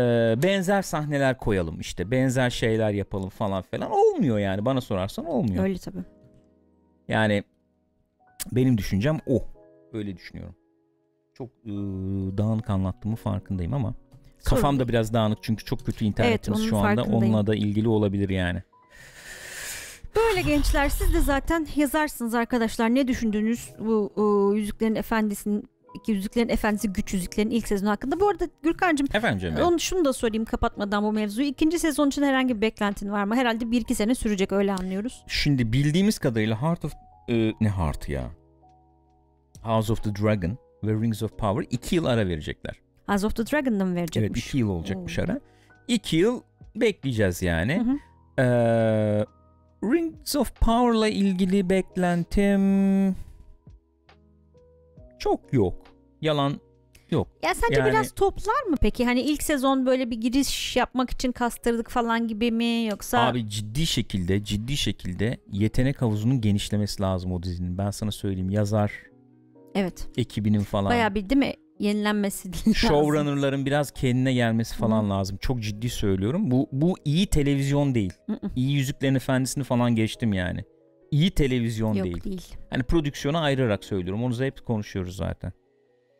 benzer sahneler koyalım işte, benzer şeyler yapalım falan falan. Olmuyor yani bana sorarsan olmuyor. Öyle tabii. Yani benim düşüncem o. Öyle düşünüyorum. Çok e, dağınık anlattığımı farkındayım ama Sorun kafam da biraz dağınık çünkü çok kötü internetimiz onun şu anda. Onunla da ilgili olabilir yani. Böyle gençler siz de zaten yazarsınız arkadaşlar ne düşündünüz bu e, Yüzüklerin Efendisi'nin iki Yüzüklerin Efendisi Güç Yüzüklerin ilk sezonu hakkında. Bu arada Gürkan'cığım Efendim onu şunu da sorayım kapatmadan bu mevzuyu. İkinci sezon için herhangi bir beklentin var mı? Herhalde bir iki sene sürecek öyle anlıyoruz. Şimdi bildiğimiz kadarıyla Heart of e, ne Heart ya? House of the Dragon ve Rings of Power 2 yıl ara verecekler. House of the Dragon'da mı Evet verecekmiş? 2 yıl olacakmış Oo. ara. 2 yıl bekleyeceğiz yani. Hı hı. Ee, Rings of Power'la ilgili beklentim çok yok. Yalan yok. Ya sence Yani- biraz toplar mı peki? Hani ilk sezon böyle bir giriş yapmak için kastırdık falan gibi mi yoksa Abi ciddi şekilde ciddi şekilde yetenek havuzunun genişlemesi lazım o dizinin. Ben sana söyleyeyim yazar evet ekibinin falan. bayağı bir değil mi yenilenmesi lazım. showrunner'ların biraz kendine gelmesi falan lazım. Çok ciddi söylüyorum. Bu bu iyi televizyon değil. Hı hı. İyi Yüzüklerin Efendisi'ni falan geçtim yani. İyi televizyon Yok değil. değil. Hani prodüksiyona ayırarak söylüyorum. Onu hep konuşuyoruz zaten.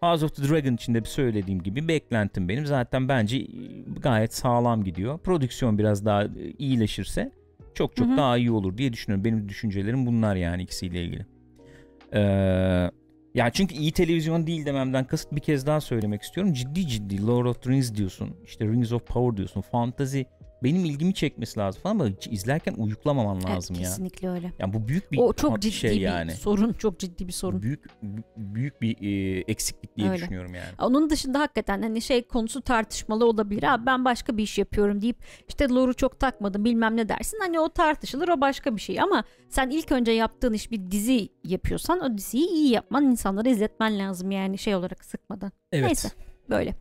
House of the Dragon içinde bir söylediğim gibi beklentim benim. Zaten bence gayet sağlam gidiyor. Prodüksiyon biraz daha e, iyileşirse çok çok Hı hı. daha iyi olur diye düşünüyorum. Benim düşüncelerim bunlar yani ikisiyle ilgili. Ee, ya çünkü iyi televizyon değil dememden kasıt bir kez daha söylemek istiyorum. Ciddi ciddi Lord of the Rings diyorsun. işte Rings of Power diyorsun. Fantasy benim ilgimi çekmesi lazım falan ama izlerken uyuklamaman lazım evet, ya. Kesinlikle öyle. Yani bu büyük bir O çok hat- ciddi şey bir yani. sorun, çok ciddi bir sorun. Büyük bü- büyük bir e, eksiklik diye Öyle. düşünüyorum yani. Onun dışında hakikaten hani şey konusu tartışmalı olabilir. Abi ben başka bir iş yapıyorum deyip işte lore'u çok takmadım bilmem ne dersin. Hani o tartışılır o başka bir şey ama sen ilk önce yaptığın iş bir dizi yapıyorsan o diziyi iyi yapman insanlara izletmen lazım yani şey olarak sıkmadan. Neyse böyle.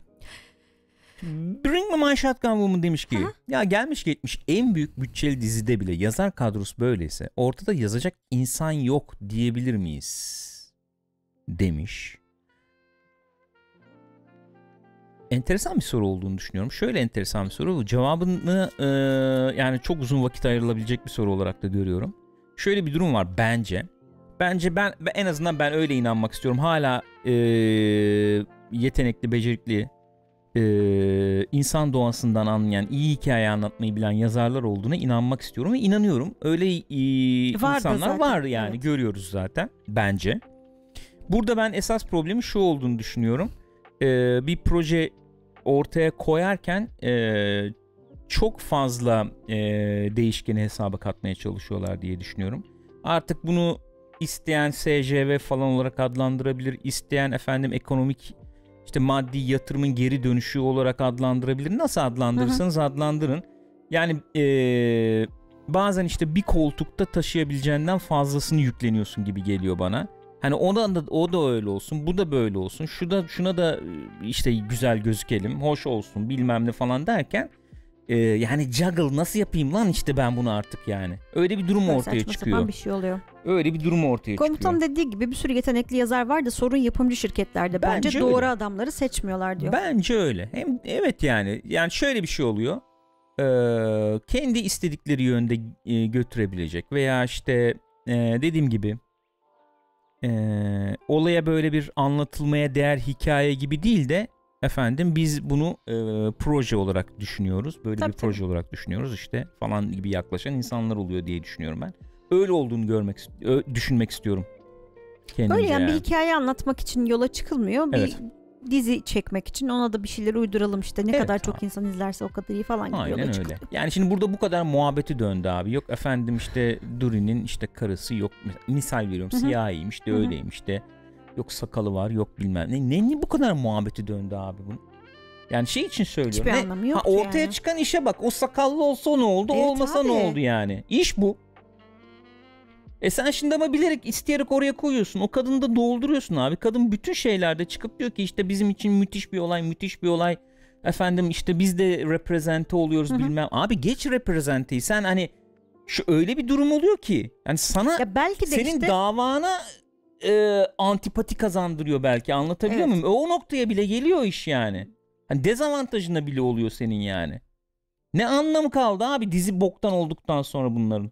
Bring Me My Shotgun Woman demiş ki Aha. ya gelmiş geçmiş en büyük bütçeli dizide bile yazar kadrosu böyleyse ortada yazacak insan yok diyebilir miyiz? Demiş. Enteresan bir soru olduğunu düşünüyorum. Şöyle enteresan bir soru. Cevabını e, yani çok uzun vakit ayrılabilecek bir soru olarak da görüyorum. Şöyle bir durum var bence. Bence ben en azından ben öyle inanmak istiyorum. Hala e, yetenekli, becerikli, e, insan doğasından anlayan, iyi hikaye anlatmayı bilen yazarlar olduğuna inanmak istiyorum ve inanıyorum. Öyle e, Var da insanlar zaten, var yani evet. görüyoruz zaten bence. Burada ben esas problemi şu olduğunu düşünüyorum. E, bir proje ortaya koyarken e, çok fazla e, değişkeni hesaba katmaya çalışıyorlar diye düşünüyorum. Artık bunu isteyen SJV falan olarak adlandırabilir. isteyen efendim ekonomik işte maddi yatırımın geri dönüşü olarak adlandırabilir. Nasıl adlandırırsanız adlandırın. Yani ee, bazen işte bir koltukta taşıyabileceğinden fazlasını yükleniyorsun gibi geliyor bana. Hani ona da o da öyle olsun, bu da böyle olsun. Şu da şuna da işte güzel gözükelim, hoş olsun, bilmem ne falan derken e, yani juggle nasıl yapayım lan işte ben bunu artık yani. Öyle bir durum Böyle ortaya saçma çıkıyor. sapan bir şey oluyor. Öyle bir durum ortaya Komutan çıkıyor. dediği gibi bir sürü yetenekli yazar var da sorun yapımcı şirketlerde. Bence, Bence doğru öyle. adamları seçmiyorlar diyor. Bence öyle. Hem evet yani yani şöyle bir şey oluyor. Ee, kendi istedikleri yönde e, götürebilecek veya işte e, dediğim gibi e, olaya böyle bir anlatılmaya değer hikaye gibi değil de efendim biz bunu e, proje olarak düşünüyoruz. Böyle Tabii, bir proje olarak düşünüyoruz işte falan gibi yaklaşan insanlar oluyor diye düşünüyorum ben. Öyle olduğunu görmek düşünmek istiyorum. Kendimce Böyle yani bir yani. hikaye anlatmak için yola çıkılmıyor. Evet. Bir dizi çekmek için ona da bir şeyler uyduralım işte. Ne Evet kadar abi. çok insan izlerse o kadar iyi falan gibi yola Aynen çıkılıyor. öyle. Yani şimdi burada bu kadar muhabbeti döndü abi. Yok efendim işte Duri'nin işte karısı yok. Misal veriyorum Hı hı. siyahiymiş de Hı hı. öyleymiş de. Yok sakalı var yok bilmem ne. Ne, ne bu kadar muhabbeti döndü abi bunun? Yani şey için söylüyorum. Hiçbir Ne? anlamı yok ha, ortaya yani. çıkan işe bak. O sakallı olsa ne oldu? Evet olmasa ne abi. oldu yani? İş bu. E sen şimdi ama bilerek isteyerek oraya koyuyorsun. O kadını da dolduruyorsun abi. Kadın bütün şeylerde çıkıp diyor ki işte bizim için müthiş bir olay, müthiş bir olay. Efendim işte biz de reprezente oluyoruz Hı hı. bilmem. Abi geç reprezenteyi. Sen hani şu öyle bir durum oluyor ki. Yani sana Ya belki de senin işte davana e, antipati kazandırıyor belki. Anlatabiliyor Evet. muyum? O noktaya bile geliyor iş yani. Hani dezavantajına bile oluyor senin yani. Ne anlamı kaldı abi dizi boktan olduktan sonra bunların?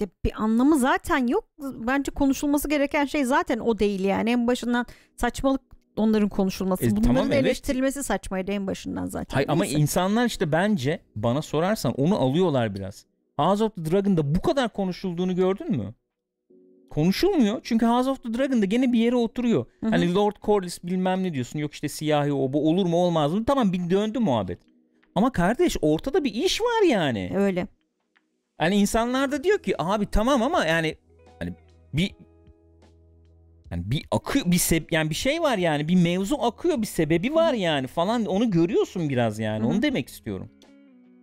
Ya bir anlamı zaten yok. Bence konuşulması gereken şey zaten o değil yani. En başından saçmalık onların konuşulması. E, Bunların tamam, evet. eleştirilmesi saçmaydı en başından zaten. Hayır, ama insanlar işte bence bana sorarsan onu alıyorlar biraz. House of the Dragon'da bu kadar konuşulduğunu gördün mü? Konuşulmuyor çünkü House of the Dragon'da gene bir yere oturuyor. Hı hı. Hani Lord Corlys bilmem ne diyorsun yok işte siyahi o bu olur mu olmaz mı? Tamam bir döndü muhabbet. Ama kardeş ortada bir iş var yani. Öyle. Hani insanlar da diyor ki abi tamam ama yani hani bir yani bir akıyor bir seb yani bir şey var yani bir mevzu akıyor bir sebebi var yani falan onu görüyorsun biraz yani Hı hı. onu demek istiyorum.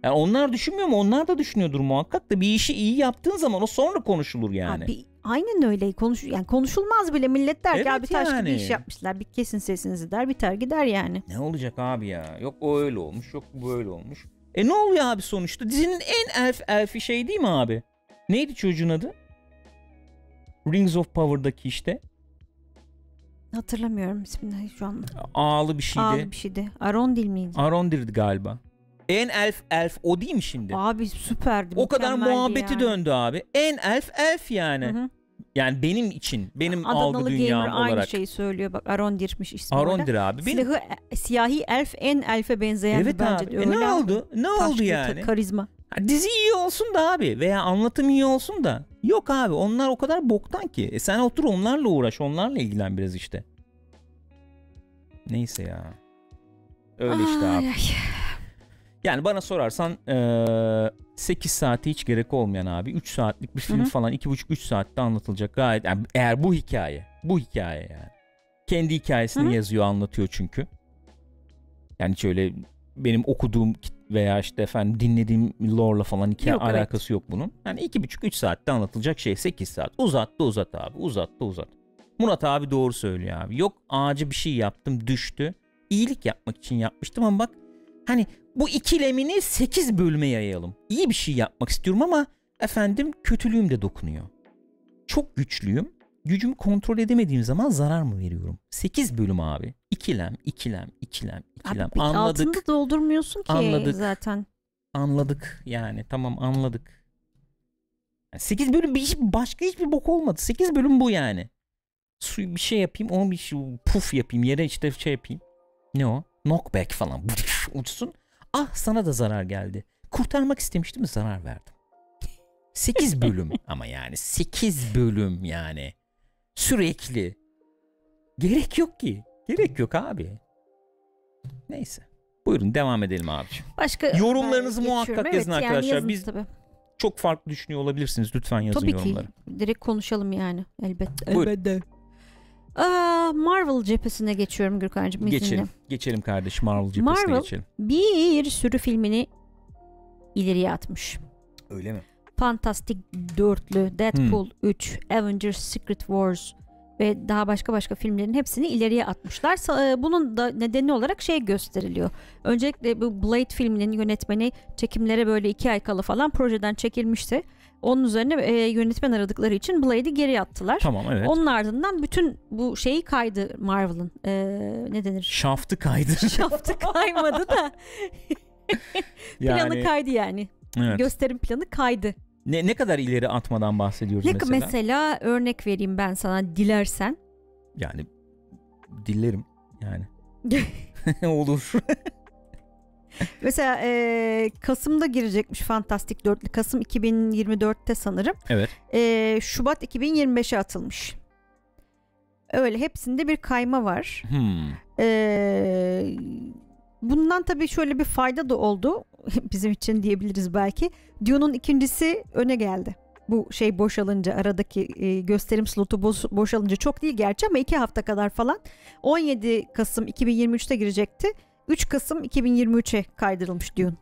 Yani onlar düşünmüyor mu? Onlar da düşünüyordur muhakkak da bir işi iyi yaptığın zaman o sonra konuşulur yani. Abi aynen öyle konuş yani konuşulmaz bile millet der Evet ki abi taş gibi yani. iş yapmışlar bir kesin sesinizi der biter gider yani. Ne olacak abi ya? Yok o öyle olmuş, yok bu böyle olmuş. E ne oluyor abi sonuçta? Dizinin en elf elfi şey değil mi abi? Neydi çocuğun adı? Rings of Power'daki işte. Hatırlamıyorum ismini şu an. Ağlı bir şeydi. Ağlı bir şeydi. Arondil miydi? Arondir'di galiba. En elf elf o değil mi şimdi? Abi süperdi. o kadar muhabbeti yani. döndü abi. En elf elf yani. Hı hı. Yani benim için, benim Adanalı algı Gamer dünyam aynı olarak. şeyi söylüyor bak Arondir'miş ismi orada. Arondir abi. Benim... Silahı siyahi elf en elfe benzeyen Evet bence abi. de E öyle ne oldu? Ne Taş oldu yani? Karizma. Ha, dizi iyi olsun da abi veya anlatım iyi olsun da. Yok abi onlar o kadar boktan ki. E sen otur onlarla uğraş onlarla ilgilen biraz işte. Neyse ya. Öyle işte Ay, abi. ay. Yani bana sorarsan eee 8 saate hiç gerek olmayan abi 3 saatlik bir film Hı hı. falan 2,5-3 saatte anlatılacak gayet. Yani eğer bu hikaye bu hikaye yani. Kendi hikayesini Hı hı. yazıyor anlatıyor çünkü. Yani şöyle benim okuduğum veya işte efendim dinlediğim lore'la falan hikaye Yok, evet. alakası yok bunun. Yani 2,5-3 saatte anlatılacak şey 8 saat. Uzat da uzat abi uzat da uzat. Murat abi doğru söylüyor abi. Yok ağacı bir şey yaptım düştü. İyilik yapmak için yapmıştım ama bak hani bu ikilemini 8 bölüme yayalım. İyi bir şey yapmak istiyorum ama efendim kötülüğüm de dokunuyor. Çok güçlüyüm. Gücümü kontrol edemediğim zaman zarar mı veriyorum? 8 bölüm abi. İkilem, ikilem, ikilem, ikilem. Abi, anladık, Altını doldurmuyorsun ki Anladık. zaten. anladık yani. Tamam anladık. 8 bölüm bir hiç, başka hiçbir bok olmadı. 8 bölüm bu yani. Su bir şey yapayım, onu bir şey, puf yapayım, yere işte şey yapayım. Ne o? Knockback falan. Uçsun. Ah sana da zarar geldi. Kurtarmak istemiştim zarar verdim. 8 bölüm ama yani 8 bölüm yani. Sürekli. Gerek yok ki. Gerek yok abi. Neyse. Buyurun devam edelim abiciğim. Başka Yorumlarınızı muhakkak geçiyorum. yazın evet, yani arkadaşlar. yazın Biz- tabii. Çok farklı düşünüyor olabilirsiniz. Lütfen yazın Tabii yorumları. ki. Direkt konuşalım yani elbette. Buyurun. Elbette. Aa, Marvel cephesine geçiyorum Gürkan'cığım izninle. Geçelim. Geçelim kardeşim Marvel cephesine Marvel- geçelim. Bir sürü filmini ileriye atmış. Öyle mi? Fantastic Dörtlü, Deadpool Hmm. 3, Avengers Secret Wars ve daha başka başka filmlerin hepsini ileriye atmışlar. E, Bunun da nedeni olarak şey gösteriliyor. Öncelikle bu Blade filminin yönetmeni çekimlere böyle iki ay kala falan projeden çekilmişti. Onun üzerine e, yönetmen aradıkları için Blade'i geri attılar. Tamam evet. Onun ardından bütün bu şeyi kaydı Marvel'ın. E, ne denir? Şaftı kaydı. Şaftı kaymadı da planı yani, kaydı yani. evet. Gösterim planı kaydı. ne, ne kadar ileri atmadan bahsediyoruz Ne mesela? mesela? örnek vereyim ben sana dilersen. Yani dillerim yani. Olur. Mesela e, Kasım'da girecekmiş Fantastic Dörtlü. Kasım 2024'te sanırım. Evet. E, Şubat 2025'e atılmış. Öyle hepsinde bir kayma var. Hmm. E, bundan tabii şöyle bir fayda da oldu. Bizim için diyebiliriz belki. Dune'un ikincisi öne geldi. Bu şey boşalınca aradaki e, gösterim slotu boş- boşalınca çok değil gerçi ama iki hafta kadar falan 17 Kasım 2023'te girecekti. 3 Kasım 2023'e kaydırılmış Dune.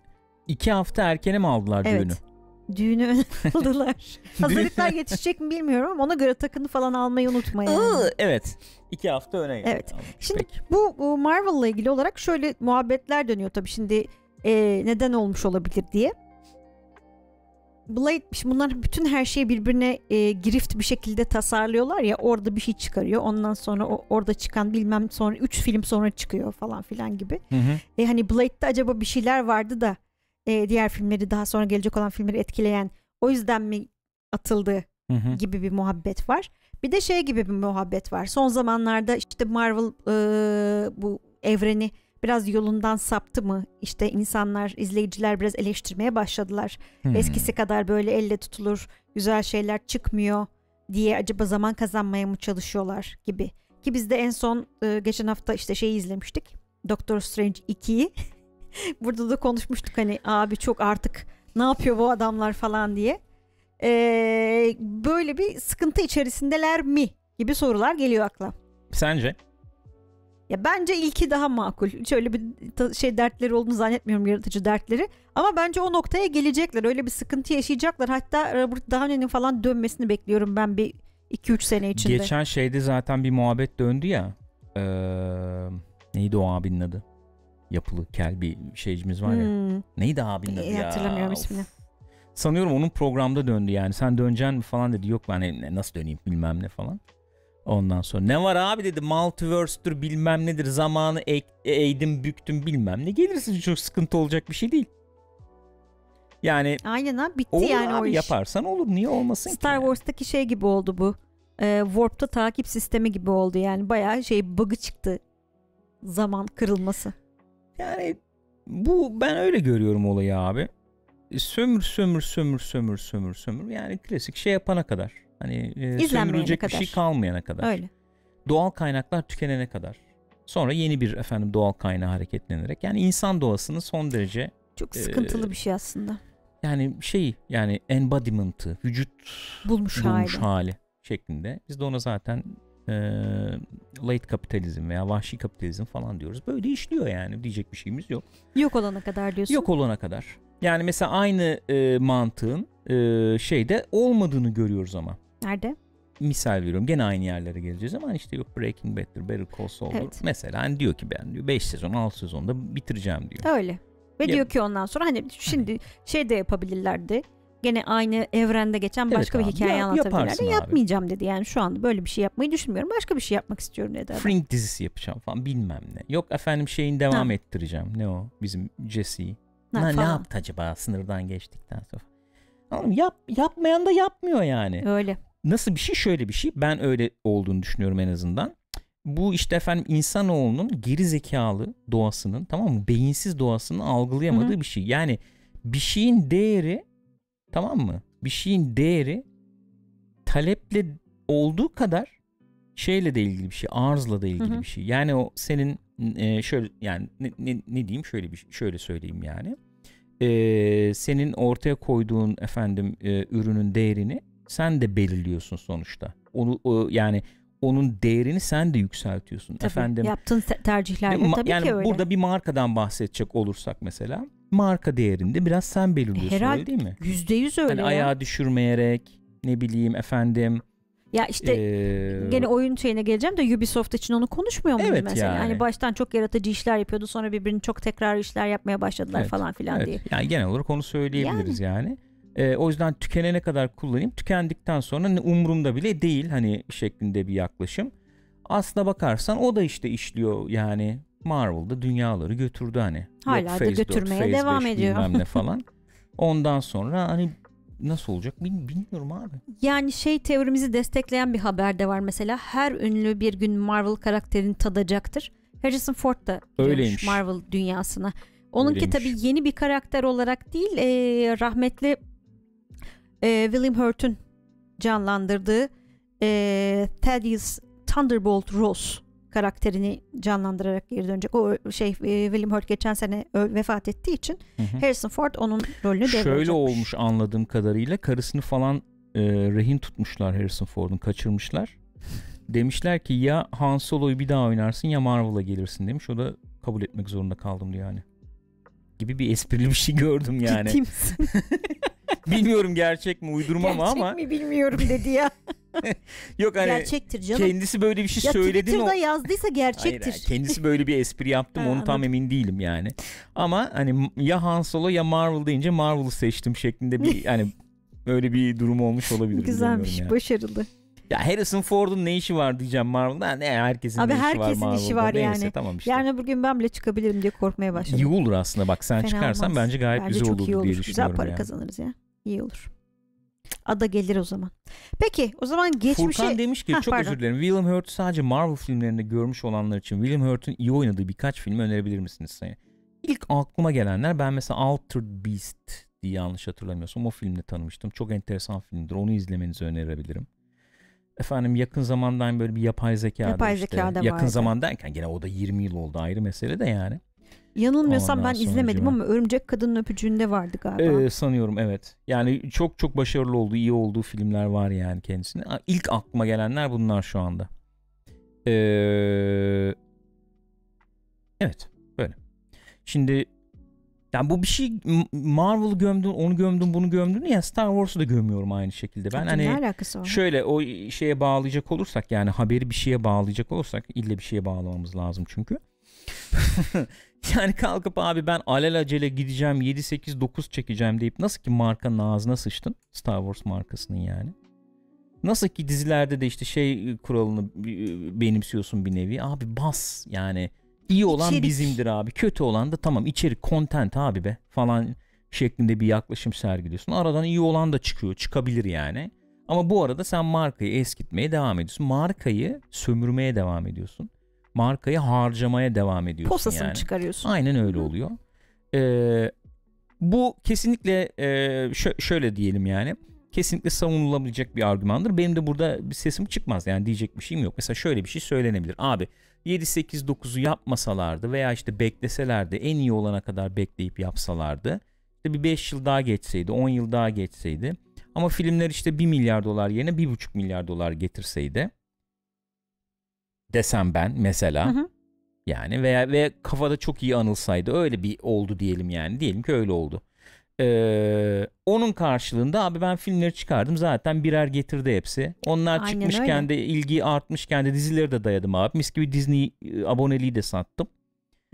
İki hafta erkene mi aldılar Evet. düğünü? Düğünü öne aldılar. Hazırlıklar yetişecek mi bilmiyorum ama ona göre takını falan almayı unutma yani. Evet. İki hafta öne geldi. Evet. Tamam, Şimdi peki. bu, bu Marvel'la ilgili olarak şöyle muhabbetler dönüyor tabii şimdi e, neden olmuş olabilir diye. Blade bunlar bütün her şeyi birbirine e, girift bir şekilde tasarlıyorlar ya orada bir şey çıkarıyor ondan sonra o, orada çıkan bilmem sonra 3 film sonra çıkıyor falan filan gibi. Hı hı. E, hani Blade'de acaba bir şeyler vardı da e, diğer filmleri daha sonra gelecek olan filmleri etkileyen o yüzden mi atıldı Hı hı. gibi bir muhabbet var. Bir de şey gibi bir muhabbet var. Son zamanlarda işte Marvel e, bu evreni biraz yolundan saptı mı? İşte insanlar, izleyiciler biraz eleştirmeye başladılar. Hmm. Eskisi kadar böyle elle tutulur güzel şeyler çıkmıyor diye acaba zaman kazanmaya mı çalışıyorlar gibi. Ki biz de en son e, geçen hafta işte şeyi izlemiştik. Doctor Strange 2'yi. Burada da konuşmuştuk hani abi çok artık ne yapıyor bu adamlar falan diye. Ee, böyle bir sıkıntı içerisindeler mi gibi sorular geliyor akla. Sence? Ya bence ilki daha makul. Hiç öyle bir şey dertleri olduğunu zannetmiyorum yaratıcı dertleri. Ama bence o noktaya gelecekler. Öyle bir sıkıntı yaşayacaklar. Hatta Robert Downey'nin falan dönmesini bekliyorum ben bir 2-3 sene içinde. Geçen şeyde zaten bir muhabbet döndü ya. Ee, neydi o abinin adı? Yapılı kel bir şeycimiz var ya. Hmm, Neydi abinin adı iyi ya? hatırlamıyorum Of. ismini. Sanıyorum onun programda döndü yani. Sen döneceksin mi falan dedi. Yok ben e, nasıl döneyim bilmem ne falan. Ondan sonra ne var abi dedi multiverse'tür bilmem nedir zamanı ek- eğdim büktüm bilmem ne gelirsin çok sıkıntı olacak bir şey değil. Yani Aynen ha bitti olur yani o abi iş. yaparsan olur niye olmasın ki Star yani? Wars'taki şey gibi oldu bu. Ee, Warp'ta takip sistemi gibi oldu yani. Bayağı şey bug'ı çıktı. Zaman kırılması. Yani bu ben öyle görüyorum olayı abi. E, Sömür sömür sömür sömür sömür sömür yani klasik şey yapana kadar. Hani e, sömürülecek bir kadar. şey kalmayana kadar. Öyle. Doğal kaynaklar tükenene kadar. Sonra yeni bir efendim doğal kaynağı hareketlenerek. Yani insan doğasının son derece Çok Ee, sıkıntılı bir şey aslında. yani şey yani embodiment'ı, vücut Bulmuş, bulmuş hali. hali şeklinde. Biz de ona zaten e, late kapitalizm veya vahşi kapitalizm falan diyoruz. Böyle işliyor yani diyecek bir şeyimiz yok. Yok olana kadar diyorsun. Yok olana kadar. Yani mesela aynı e, mantığın e, şeyde olmadığını görüyoruz ama. Nerede? Misal veriyorum gene aynı yerlere geleceğiz ama işte yok Breaking Bad'dir, Better Call Saul'dur. Evet. Mesela hani diyor ki ben diyor 5 sezon 6 sezonda bitireceğim diyor. Öyle. Ve Ya- diyor ki ondan sonra hani şimdi şey de yapabilirlerdi. Gene aynı evrende geçen Evet başka bir abi, hikaye ya- anlatabilirlerdi. abi. Yapmayacağım dedi. Yani şu anda böyle bir şey yapmayı düşünmüyorum. Başka bir şey yapmak istiyorum dedi. Fringe dizisi yapacağım falan bilmem ne. Yok efendim şeyin devam Ha. ettireceğim. Ne o? Bizim Jesse'yi. Ne falan. yaptı acaba sınırdan geçtikten sonra? Anladın mı? Yap, yapmayan da yapmıyor yani. Öyle. Nasıl bir şey? Şöyle bir şey. Ben öyle olduğunu düşünüyorum en azından. Bu işte efendim insanoğlunun geri zekalı doğasının tamam mı? Beyinsiz doğasını algılayamadığı Hı hı. bir şey. Yani bir şeyin değeri tamam mı? Bir şeyin değeri taleple olduğu kadar şeyle de ilgili bir şey. Arzla da ilgili Hı hı. bir şey. Yani o senin e, şöyle yani ne, ne, ne diyeyim şöyle bir şöyle söyleyeyim yani e, senin ortaya koyduğun efendim e, ürünün değerini sen de belirliyorsun sonuçta onu o, yani onun değerini sen de yükseltiyorsun Tabii, efendim yaptığın te- tercihlerle tabii yani ki öyle. burada bir markadan bahsedecek olursak mesela marka değerini de biraz sen belirliyorsun Herhalde öyle değil mi? Yüzde yüz öyle Hani ya. ayağı düşürmeyerek ne bileyim efendim Ya işte eee, gene oyun şeyine geleceğim de Ubisoft için onu konuşmuyor muyuz Evet mesela? yani. Hani baştan çok yaratıcı işler yapıyordu sonra birbirini çok tekrar işler yapmaya başladılar Evet, falan filan evet, diye. yani genel olarak onu söyleyebiliriz yani. Eee, o yüzden tükenene kadar kullanayım. Tükendikten sonra ne umurumda bile değil hani şeklinde bir yaklaşım. Aslına bakarsan o da işte işliyor yani Marvel'da dünyaları götürdü hani. Hala Yok da 4, götürmeye Phase devam 5 ediyor. Ne falan. Ondan sonra hani nasıl olacak bil- bilmiyorum abi. Yani şey teorimizi destekleyen bir haber de var mesela. Her ünlü bir gün Marvel karakterini tadacaktır. Harrison Ford da Öyleymiş. Marvel dünyasına. Onunki tabii yeni bir karakter olarak değil, e, rahmetli e, William Hurt'un canlandırdığı e, Thaddeus Thunderbolt Ross karakterini canlandırarak geri dönecek. O şey e, William Hurt geçen sene vefat ettiği için Hı hı. Harrison Ford onun rolünü Şöyle devralacakmış. olmuş anladığım kadarıyla karısını falan e, rehin tutmuşlar Harrison Ford'un kaçırmışlar. Demişler ki ya Han Solo'yu bir daha oynarsın ya Marvel'a gelirsin demiş. O da kabul etmek zorunda kaldım diyor yani. Gibi bir esprili bir şey gördüm yani. Ciddi misin? Bilmiyorum gerçek mi uydurma mı Gerçek ama mi bilmiyorum dedi ya. yok hani Gerçektir canım. kendisi böyle bir şey ya söyledi mi? Twitter'da yazdıysa Hayır, gerçektir. hayır, kendisi böyle bir espri yaptı mı Ha, onu tam emin değilim yani. Ama hani ya Han Solo ya Marvel deyince Marvel'ı seçtim şeklinde bir hani öyle bir durum olmuş olabilir. Güzelmiş, bilemiyorum ya. başarılı. Ya Harrison Ford'un ne işi var diyeceğim Marvel'da. Ne herkesin Abi ne işi var herkesin Marvel'da. işi var Neyse, yani. tamam işte. Yarın öbür gün ben bile çıkabilirim diye korkmaya başladım. iyi olur aslında bak sen Fena çıkarsan olmaz. bence gayet Bence güzel çok olur, iyi olur. diye Güzel düşünüyorum para yani. kazanırız ya. İyi olur. Ada gelir o zaman. Peki o zaman geçmişe... Furkan demiş ki Heh, çok pardon. özür dilerim. William Hurt sadece Marvel filmlerinde görmüş olanlar için William Hurt'un iyi oynadığı birkaç film önerebilir misiniz sayın? İlk aklıma gelenler ben mesela Altered Beast diye yanlış hatırlamıyorsam o filmde tanımıştım. Çok enteresan filmdir. Onu izlemenizi önerebilirim. Efendim yakın zamandan böyle bir yapay zeka Yapay işte. zeka da Yakın vardı. zaman derken gene o da 20 yıl oldu ayrı mesele de yani. Yanılmıyorsam Ondan ben izlemedim ama Örümcek Kadının Öpücüğü'nde vardı galiba. Ee, sanıyorum evet. Yani çok çok başarılı olduğu, iyi olduğu filmler var yani kendisine. İlk aklıma gelenler bunlar şu anda. Ee, evet, böyle. Şimdi yani bu bir şey Marvel gömdün, onu gömdün, bunu gömdün ya Star Wars'u da gömüyorum aynı şekilde. Ben Tabii, hani? Şöyle o şeye bağlayacak olursak yani haberi bir şeye bağlayacak olursak ille bir şeye bağlamamız lazım çünkü. yani kalkıp abi ben alelacele gideceğim 7 8 9 çekeceğim deyip nasıl ki markanın ağzına sıçtın Star Wars markasının yani. Nasıl ki dizilerde de işte şey kuralını benimsiyorsun bir nevi. Abi bas yani iyi olan İçerik. bizimdir abi. Kötü olan da tamam içerik content abi be falan şeklinde bir yaklaşım sergiliyorsun. Aradan iyi olan da çıkıyor. Çıkabilir yani. Ama bu arada sen markayı eskitmeye devam ediyorsun. Markayı sömürmeye devam ediyorsun. Markayı harcamaya devam ediyorsun Posasını yani. çıkarıyorsun. Aynen öyle oluyor. Ee, bu kesinlikle e, şö- şöyle diyelim yani. Kesinlikle savunulabilecek bir argümandır. Benim de burada bir sesim çıkmaz. Yani diyecek bir şeyim yok. Mesela şöyle bir şey söylenebilir. Abi 7 8 9'u yapmasalardı veya işte bekleselerdi en iyi olana kadar bekleyip yapsalardı. İşte bir 5 yıl daha geçseydi, 10 yıl daha geçseydi. Ama filmler işte 1 milyar dolar yerine 1,5 milyar dolar getirseydi desem ben mesela Hı hı. yani veya ve kafada çok iyi anılsaydı öyle bir oldu diyelim yani. Diyelim ki öyle oldu. Ee, onun karşılığında abi ben filmleri çıkardım zaten birer getirdi hepsi. Onlar Aynen çıkmışken öyle. de ilgi artmışken de dizileri de dayadım abi. Mis gibi Disney e, aboneliği de sattım.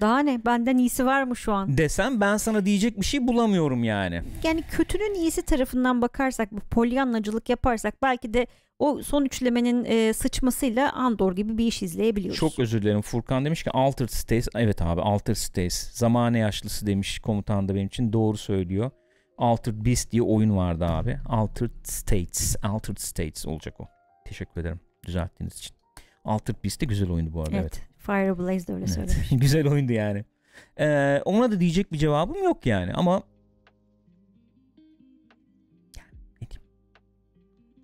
Daha ne? Benden iyisi var mı şu an? Desem ben sana diyecek bir şey bulamıyorum yani. Yani kötünün iyisi tarafından bakarsak, bu polyanlacılık yaparsak belki de o son üçlemenin e, sıçmasıyla Andor gibi bir iş izleyebiliyoruz. Çok özür dilerim. Furkan demiş ki Altered States. Evet abi Altered States. Zamane yaşlısı demiş komutan da benim için. Doğru söylüyor. Altered Beast diye oyun vardı abi. Altered States. Altered States olacak o. Teşekkür ederim düzelttiğiniz için. Altered Beast de güzel oyundu bu arada. Evet. Evet. Fire Blaze de öyle Evet. söylemiş. güzel oyundu yani. Ee, ona da diyecek bir cevabım yok yani. Ama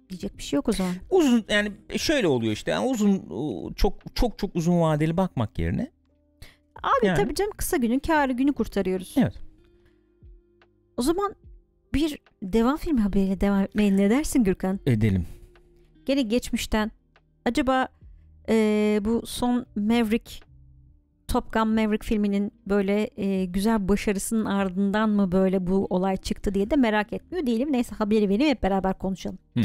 Diyecek bir şey yok o zaman. uzun yani şöyle oluyor işte. Yani uzun çok çok çok uzun vadeli bakmak yerine Abi Yani. tabii canım kısa günün kârı günü kurtarıyoruz. Evet. O zaman bir devam filmi haberiyle devam etmeye ne dersin Gürkan? Edelim. Gene geçmişten acaba eee, bu son Maverick Top Gun Maverick filminin böyle eee, güzel başarısının ardından mı böyle bu olay çıktı diye de merak etmiyor değilim. Neyse haberi vereyim hep beraber konuşalım. Hı.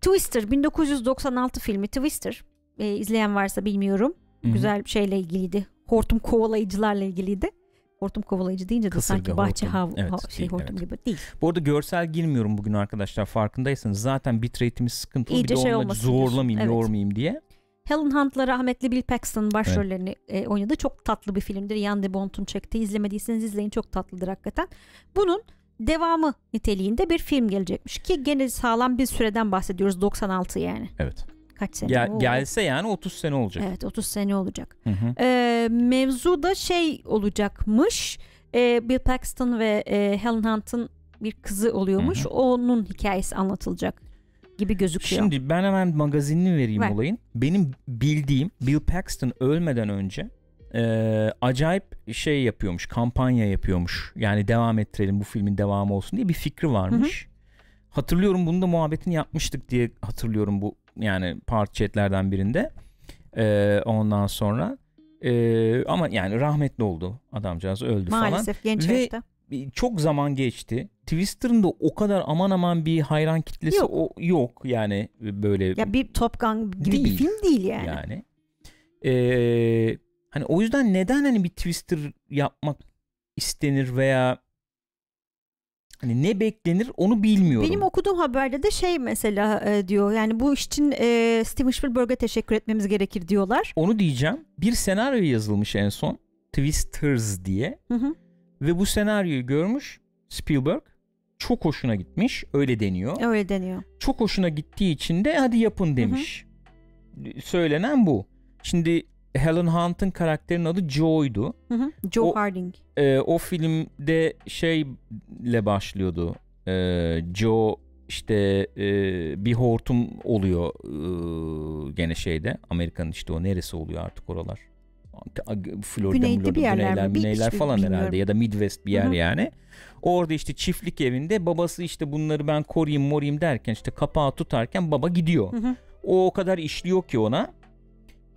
Twister 1996 filmi Twister eee, izleyen varsa bilmiyorum. Hı hı. Güzel bir şeyle ilgiliydi. Hortum kovalayıcılarla ilgiliydi. Hortum kovalayıcı deyince de Kasırga, sanki bahçe hortum. hav, Evet, ha- şey değil, hortum evet. gibi değil. Bu arada görsel girmiyorum bugün arkadaşlar farkındaysanız. Zaten bitrate'imiz sıkıntılı. İyice bir de şey onunla zorlamayayım, Evet. yormayayım diye. Helen Hunt'la rahmetli Bill Paxton başrollerini e, oynadı. Çok tatlı bir filmdir. Yann de Bont'un çektiği. İzlemediyseniz izleyin. Çok tatlıdır hakikaten. Bunun devamı niteliğinde bir film gelecekmiş ki gene sağlam bir süreden bahsediyoruz. 96 yani. Evet. Kaç sene? Gel, gelse yani 30 sene olacak. Evet 30 sene olacak. Hı hı. Ee, mevzu da şey olacakmış. Ee, Bill Paxton ve e, Helen Hunt'ın bir kızı oluyormuş. Hı hı. Onun hikayesi anlatılacak gibi gözüküyor. Şimdi ben hemen magazinini vereyim Ver. olayın. Benim bildiğim Bill Paxton ölmeden önce e, acayip şey yapıyormuş, kampanya yapıyormuş. Yani devam ettirelim bu filmin devamı olsun diye bir fikri varmış. Hatırlıyorum bunu da muhabbetini yapmıştık diye hatırlıyorum bu yani part chatlerden birinde. E, ondan sonra e, ama yani rahmetli oldu adamcağız öldü falan Maalesef genç Ve- yaşta. Bir- çok zaman geçti. Twister'ın da o kadar aman aman bir hayran kitlesi Yok. o yok yani böyle Ya bir Top Gun gibi bir Değil. film değil yani. yani. Ee, hani o yüzden neden hani bir Twister yapmak istenir veya hani ne beklenir onu bilmiyorum. Benim okuduğum haberde de şey mesela e, diyor yani bu iş için e, Steven Spielberg'e teşekkür etmemiz gerekir diyorlar. Onu diyeceğim. Bir senaryo yazılmış en son. Twisters diye. Hı hı. Ve bu senaryoyu görmüş Spielberg. Çok hoşuna gitmiş. Öyle deniyor. Öyle deniyor. çok hoşuna gittiği için de hadi yapın demiş. Söylenen bu. Şimdi Helen Hunt'ın karakterinin adı Joe'ydu. Hı hı. Joe O- Harding. Ee, o filmde şeyle başlıyordu. Ee, Joe işte e, bir hortum oluyor e, gene şeyde. Amerika'nın işte o neresi oluyor artık oralar. Florida, Güneyde Florida, bir yerler güneyler, güneyler hiç falan bilmiyorum. herhalde ya da Midwest bir yer Hı hı. yani. Orada işte çiftlik evinde babası işte bunları ben koruyayım morayım derken işte kapağı tutarken baba gidiyor. Hı hı. O o kadar işliyor ki ona.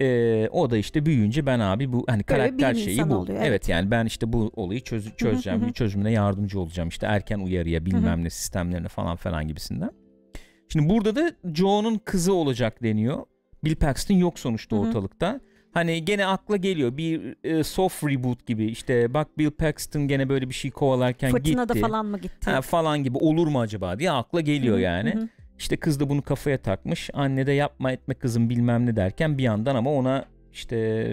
Ee, o da işte büyüyünce ben abi bu hani Böyle karakter şeyi bu. oluyor, evet. evet. yani ben işte bu olayı çöz, çözeceğim, hı hı. çözümüne yardımcı olacağım. işte erken uyarıya bilmem ne sistemlerine falan falan gibisinden. Şimdi burada da Joe'nun kızı olacak deniyor. Bill Paxton yok sonuçta Hı hı. ortalıkta. Hani gene akla geliyor bir e, soft reboot gibi işte bak Bill Paxton gene böyle bir şey kovalarken Fırtınada gitti. falan mı gitti? Ha, falan gibi olur mu acaba diye akla geliyor Hı yani. hı hı. İşte kız da bunu kafaya takmış. Anne de yapma etme kızım bilmem ne derken bir yandan ama ona işte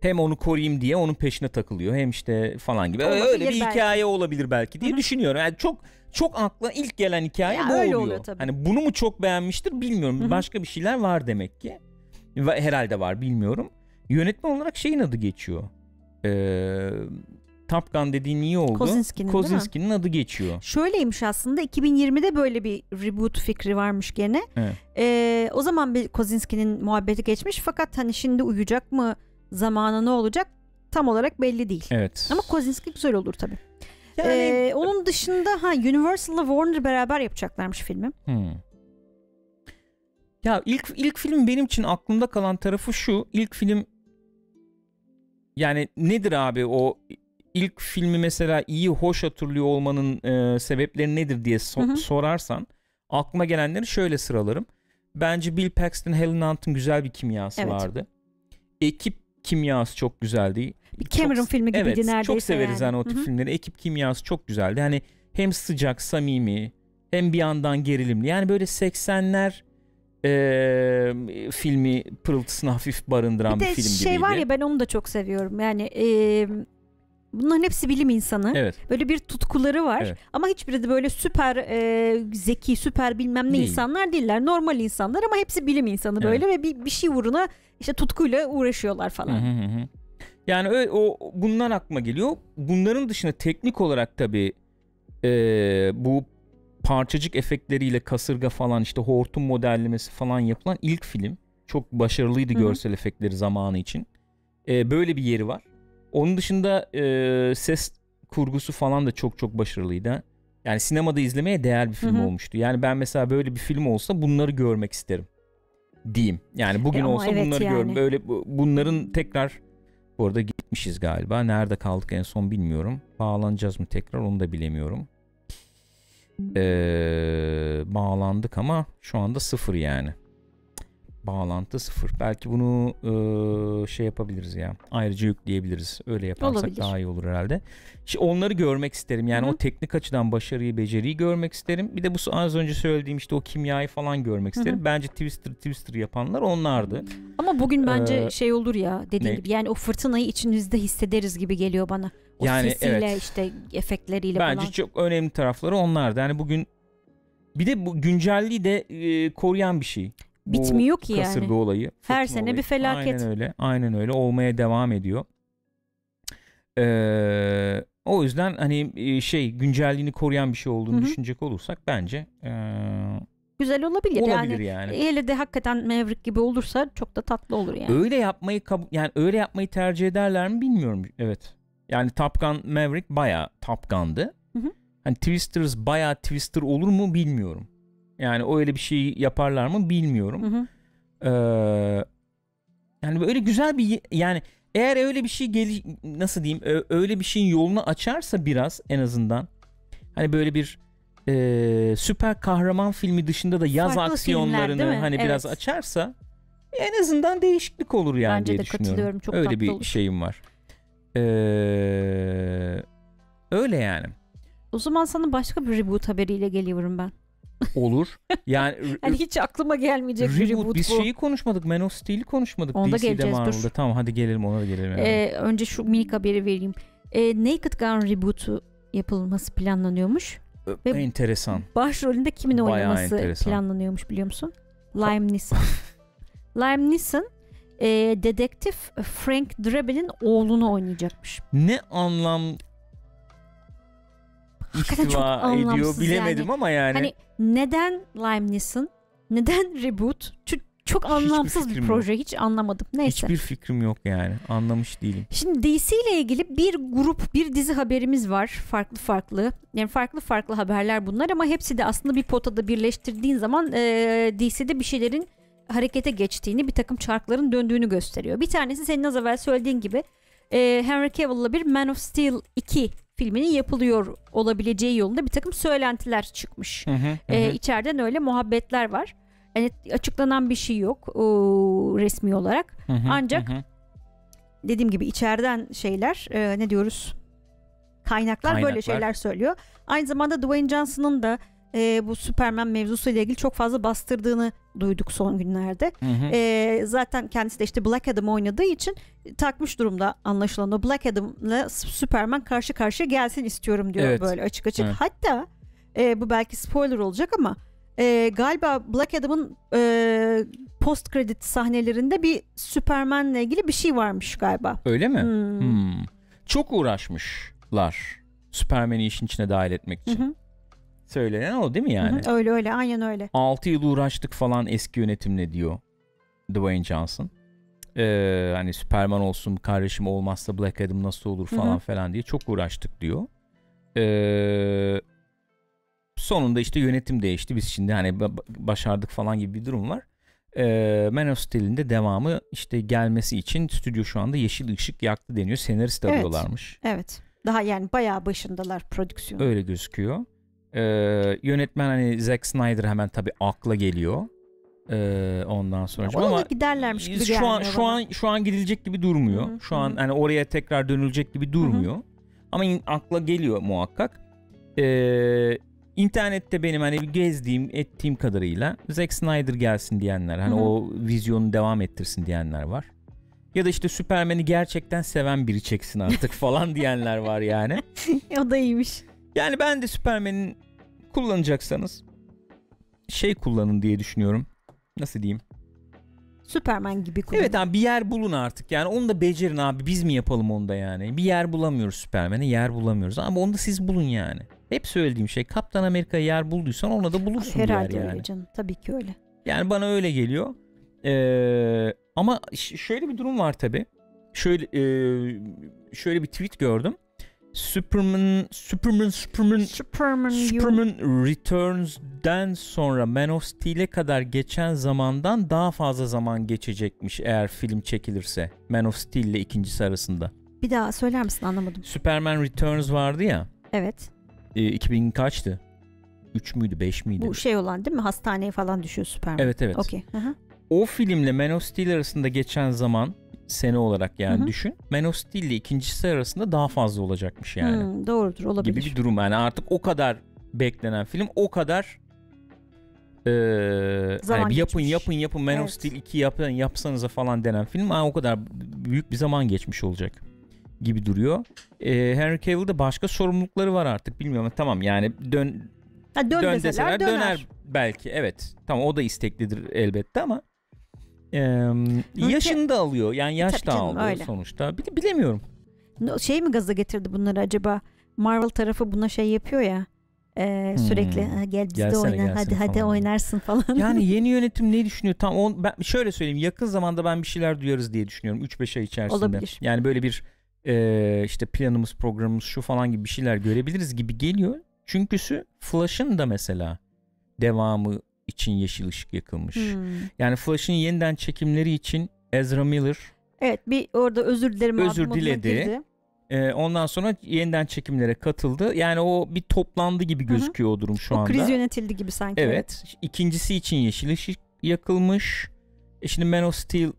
hem onu koruyayım diye onun peşine takılıyor. Hem işte falan gibi. Olabilir öyle bir belki. hikaye olabilir belki diye Hı hı. düşünüyorum. Yani çok çok akla ilk gelen hikaye Ya bu öyle oluyor. oluyor tabii. Hani bunu mu çok beğenmiştir bilmiyorum. Hı hı. Başka bir şeyler var demek ki. Herhalde var bilmiyorum. Yönetmen olarak şeyin adı geçiyor. Ee, Top Gun dediğin iyi oldu. Mi? Kosinski'nin adı geçiyor. Şöyleymiş aslında 2020'de böyle bir reboot fikri varmış gene. Evet. Ee, o zaman bir Kozinski'nin muhabbeti geçmiş fakat hani şimdi uyuyacak mı zamanı ne olacak tam olarak belli değil. Evet. Ama Kozinski güzel olur tabii. yani Ee, onun dışında ha Universal'la Warner beraber yapacaklarmış filmi. Hmm. Ya ilk ilk film benim için aklımda kalan tarafı şu. İlk film yani nedir abi o ilk filmi mesela iyi hoş hatırlıyor olmanın e, sebepleri nedir diye so- Hı hı. sorarsan aklıma gelenleri şöyle sıralarım. Bence Bill Paxton, Helen Hunt'ın güzel bir kimyası Evet. vardı. Ekip kimyası çok güzeldi. Bir Cameron Çok- filmi gibiydi evet, neredeyse. çok severiz yani, o tip Hı hı. filmleri. Ekip kimyası çok güzeldi. Hani hem sıcak, samimi, hem bir yandan gerilimli. Yani böyle 80'ler e, filmi pırıltısını hafif barındıran Bir bir, de film şey gibiydi. var ya ben onu da çok seviyorum. Yani e, bunların hepsi bilim insanı. Evet. Böyle bir tutkuları var. Evet. Ama hiçbiri de böyle süper e, zeki, süper bilmem ne Değil. insanlar değiller. Normal insanlar ama hepsi bilim insanı böyle ve bir, bir şey uğruna işte tutkuyla uğraşıyorlar falan. Hı hı hı. Yani ö- o bunlar aklıma geliyor. Bunların dışında teknik olarak tabii e, bu parçacık efektleriyle kasırga falan işte hortum modellemesi falan yapılan ilk film. Çok başarılıydı Hı hı. görsel efektleri zamanı için. E, böyle bir yeri var. Onun dışında e, ses kurgusu falan da çok çok başarılıydı. Yani sinemada izlemeye değer bir film Hı hı. olmuştu. Yani ben mesela böyle bir film olsa bunları görmek isterim. Diyeyim. Yani bugün E olsa evet bunları yani. görmek. Böyle bu- bunların tekrar bu arada gitmişiz galiba. Nerede kaldık en son bilmiyorum. Bağlanacağız mı tekrar onu da bilemiyorum. Ee, bağlandık ama şu anda sıfır yani. Bağlantı sıfır. Belki bunu ee, şey yapabiliriz ya. Ayrıca yükleyebiliriz. Öyle yaparsak Olabilir. daha iyi olur herhalde. Şimdi onları görmek isterim. Yani Hı hı. o teknik açıdan başarıyı, beceriyi görmek isterim. Bir de bu az önce söylediğim işte o kimyayı falan görmek isterim. Bence Twister Twister yapanlar onlardı. Ama bugün bence Ee, şey olur ya dediğin ne? gibi yani o fırtınayı içimizde hissederiz gibi geliyor bana. O Yani sesiyle evet. işte efektleriyle Bence falan. çok önemli tarafları onlardı. Yani bugün bir de bu güncelliği de e, koruyan bir şey. Bitmiyor ki yani. kasırga olayı. Her sene bir olayı. felaket. Aynen öyle. Aynen öyle. Olmaya devam ediyor. Ee, o yüzden hani e, şey güncelliğini koruyan bir şey olduğunu Hı hı. düşünecek olursak bence e, Güzel olabilir, olabilir yani. yani. Hele de hakikaten Maverick gibi olursa çok da tatlı olur yani. Öyle yapmayı yani öyle yapmayı tercih ederler mi bilmiyorum. Evet. Yani Top Gun Maverick bayağı Top Gun'dı. Hı hı. Hani Twisters bayağı Twister olur mu bilmiyorum. Yani öyle bir şey yaparlar mı bilmiyorum. Hı hı. Ee, yani böyle güzel bir yani eğer öyle bir şey gel nasıl diyeyim öyle bir şeyin yolunu açarsa biraz en azından hani böyle bir e, süper kahraman filmi dışında da yaz Farklı filmler, aksiyonlarını mi? hani biraz Evet. açarsa en azından değişiklik olur yani Bence diye de düşünüyorum. katılıyorum, çok öyle bir olur. şeyim var. Ee, öyle yani. O zaman sana başka bir reboot haberiyle geliyorum ben. Olur. Yani Hani hiç aklıma gelmeyecek bir reboot reboot biz bu. şeyi konuşmadık. Man of Steel'i konuşmadık. Ona da DC'de geleceğiz, dur. Marvel'da. Tamam hadi gelelim ona da gelelim. yani. Ee, önce şu minik haberi vereyim. Ee, Naked Gun rebootu yapılması planlanıyormuş. ve- Enteresan. Başrolünde kimin Bayağı oynaması enteresan. planlanıyormuş biliyor musun? Liam Neeson. Liam Neeson e, dedektif Frank Drebin'in oğlunu oynayacakmış. Ne anlam ihtiva ediyor bilemedim yani. ama yani. Hani neden Liam Neeson? Neden reboot? Çok, çok anlamsız bir proje. Hiç anlamadım. Neyse. Hiçbir fikrim yok yani. Anlamış değilim. Şimdi DC ile ilgili bir grup, bir dizi haberimiz var. Farklı farklı. Yani farklı farklı haberler bunlar ama hepsi de aslında bir potada birleştirdiğin zaman e, DC'de bir şeylerin harekete geçtiğini, bir takım çarkların döndüğünü gösteriyor. Bir tanesi senin az evvel söylediğin gibi e, Henry Cavill'la bir Man of Steel 2 filminin yapılıyor olabileceği yolunda bir takım söylentiler çıkmış. Hı hı, Ee, hı. içeriden öyle muhabbetler var. Yani açıklanan bir şey yok o, resmi olarak. Hı hı, ancak- hı hı. Dediğim gibi içeriden şeyler e, ne diyoruz? Kaynaklar, böyle Kaynaklar. şeyler söylüyor. Aynı zamanda Dwayne Johnson'ın da e, bu Superman mevzusuyla ilgili çok fazla bastırdığını duyduk son günlerde. Hı hı. E, zaten kendisi de işte Black Adam oynadığı için takmış durumda anlaşılan o Black Adam'la Superman karşı karşıya gelsin istiyorum diyor Evet. böyle açık açık. Evet. Hatta e, bu belki spoiler olacak ama e, galiba Black Adam'ın e, post credit sahnelerinde bir Superman'le ilgili bir şey varmış galiba. Öyle mi? Hmm. Hmm. Çok uğraşmışlar. Superman'i işin içine dahil etmek Hı için. hı, Söylenen o değil mi yani? hı hı. Öyle öyle aynen öyle. 6 yıl uğraştık falan eski yönetimle diyor Dwayne Johnson. Ee, hani Superman olsun kardeşim olmazsa Black Adam nasıl olur Hı falan hı. falan diye çok uğraştık diyor. Ee, sonunda işte yönetim değişti. Biz şimdi hani ba- başardık falan gibi bir durum var. Ee, Man of Steel'in de devamı işte gelmesi için stüdyo şu anda yeşil ışık yaktı deniyor. Senarist Evet. arıyorlarmış. Evet. Daha yani bayağı başındalar prodüksiyon. Öyle gözüküyor. Ee, yönetmen hani Zack Snyder hemen tabii akla geliyor. Ee, ondan sonra Ona ama giderlermiş gibi şu an şu bana. an şu an gidilecek gibi durmuyor. Hı hı, Şu an hı. hani oraya tekrar dönülecek gibi durmuyor. Ama in- akla geliyor muhakkak. Ee, internette benim hani gezdiğim, ettiğim kadarıyla Zack Snyder gelsin diyenler, hani Hı hı. o vizyonu devam ettirsin diyenler var. Ya da işte Superman'i gerçekten seven biri çeksin artık falan diyenler var yani. o da iyiymiş. Yani ben de Superman'in kullanacaksanız şey kullanın diye düşünüyorum. Nasıl diyeyim? Superman gibi kullan. Evet abi bir yer bulun artık. Yani onu da becerin abi. Biz mi yapalım onu da yani? Bir yer bulamıyoruz Superman'e. Yer bulamıyoruz. Ama onu da siz bulun yani. Hep söylediğim şey. Kaptan Amerika'ya yer bulduysan ona da bulursun yer Herhalde yani. öyle canım. Tabii ki öyle. Yani bana öyle geliyor. Ee, ama şöyle bir durum var tabi. şöyle e, şöyle bir tweet gördüm. Superman Superman Superman Superman, Superman Returns'den sonra Man of Steel'e kadar geçen zamandan daha fazla zaman geçecekmiş eğer film çekilirse. Man of Steel ile ikincisi arasında. Bir daha söyler misin anlamadım. Superman Returns vardı ya. Evet. E, 2000 kaçtı? 3 müydü 5 miydi? Bu şey olan değil mi? Hastaneye falan düşüyor Superman. Evet evet. Okey. Hı hı. O filmle Man of Steel arasında geçen zaman sene olarak yani Hı hı. düşün. Man of Steel ile ikincisi arasında daha fazla olacakmış yani. Hmm, doğrudur olabilir. gibi bir durum yani artık o kadar beklenen film o kadar eee Zaman bir yapın yapın yapın Man of Evet. Steel 2 yapın yapsanıza falan denen film ha, o kadar büyük bir zaman geçmiş olacak gibi duruyor. Eee Henry Cavill'de başka sorumlulukları var artık bilmiyorum tamam yani dön Ha, dön, dön deseler deseler döner. döner belki evet tamam o da isteklidir elbette ama eee yaşını da alıyor yani yaş Tabii da alıyor öyle. sonuçta Bile- bilemiyorum. Şey mi gaza getirdi bunları acaba? Marvel tarafı buna şey yapıyor ya. e, Hmm. sürekli "Ha, gel bizde Gelsene, oyna hadi gelsene hadi falan. oynarsın falan. Yani yeni yönetim ne düşünüyor? Tam on, ben şöyle söyleyeyim. Yakın zamanda ben bir şeyler duyarız diye düşünüyorum. 3-5 ay içerisinde. Olabilir. Yani böyle bir e, işte planımız, programımız şu falan gibi bir şeyler görebiliriz gibi geliyor. Çünküsü Flash'ın da mesela devamı için yeşil ışık yakılmış. Hmm. Yani Flash'ın yeniden çekimleri için Ezra Miller Evet bir orada özür dilerim Özür diledi. girdi. e, ondan sonra yeniden çekimlere katıldı. Yani o bir toplandı gibi gözüküyor o durum şu o anda. kriz yönetildi gibi sanki. Evet. İkincisi için yeşil ışık yakılmış. E şimdi Man of Steel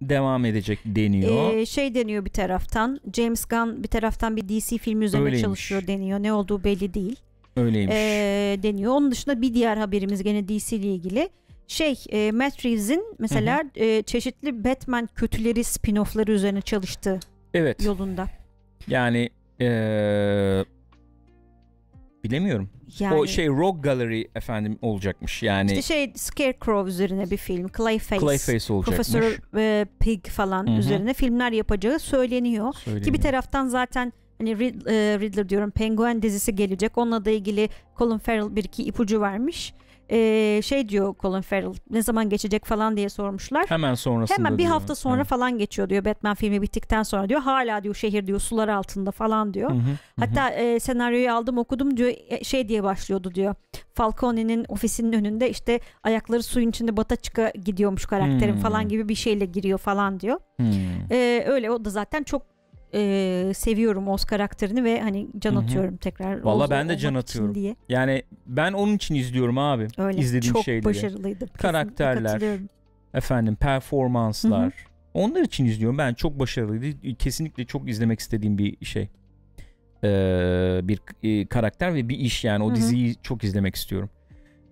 devam edecek deniyor. Ee, şey deniyor bir taraftan James Gunn bir taraftan bir DC filmi üzerine Öyleymiş. çalışıyor deniyor ne olduğu belli değil Öyleymiş. Ee, deniyor onun dışında bir diğer haberimiz gene DC ile ilgili şey e, Matt Reeves'in mesela e, çeşitli Batman kötüleri spin-off'ları üzerine çalıştığı evet. yolunda Yani eee, bilemiyorum. yani O şey Rogue Gallery efendim olacakmış. Yani işte şey Scarecrow üzerine bir film Clayface, Clayface olacakmış. Profesör e, Pig falan Hı hı. üzerine filmler yapacağı söyleniyor Ki bir Söyleniyor. taraftan zaten hani Rid- e, Riddler diyorum Penguin dizisi gelecek. Onunla da ilgili Colin Farrell bir iki ipucu vermiş. E, şey diyor Colin Farrell ne zaman geçecek falan diye sormuşlar. Hemen sonrasında Hemen bir diyor. hafta sonra Evet. falan geçiyor diyor Batman filmi bittikten sonra diyor. Hala diyor şehir diyor sular altında falan diyor. Hı hı, hı hı. Hatta e, senaryoyu aldım okudum diyor e, şey diye başlıyordu diyor. Falcone'nin ofisinin önünde işte ayakları suyun içinde bata çıka gidiyormuş karakterim Hmm. falan gibi bir şeyle giriyor falan diyor. Hmm. Ee, öyle o da zaten çok e, seviyorum Oz karakterini ve hani can atıyorum tekrar. Vallahi Oz ben de can atıyorum. Diye. Yani ben onun için izliyorum abi. Öyle İzlediğim çok şeyleri. başarılıydı. Kesinlikle Karakterler. Efendim performanslar. Onlar için izliyorum. Ben çok başarılıydı. Kesinlikle çok izlemek istediğim bir şey. Ee, bir e, karakter ve bir iş yani. O Hı hı. diziyi çok izlemek istiyorum.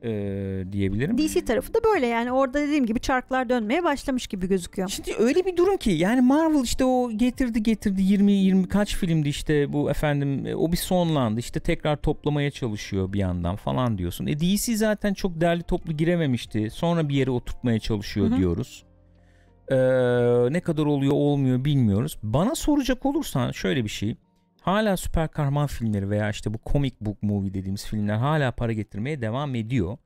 Ee, diyebilirim. DC tarafı da böyle yani orada dediğim gibi çarklar dönmeye başlamış gibi gözüküyor. Şimdi öyle bir durum ki yani Marvel işte o getirdi getirdi 20 20 kaç filmdi işte bu efendim e, o bir sonlandı işte tekrar toplamaya çalışıyor bir yandan falan diyorsun. E DC zaten çok derli toplu girememişti. Sonra bir yere oturtmaya çalışıyor Hı hı. diyoruz. Ee, ne kadar oluyor olmuyor bilmiyoruz. Bana soracak olursan şöyle bir şey. Hala süper kahraman filmleri veya işte bu comic book movie dediğimiz filmler hala para getirmeye devam ediyor.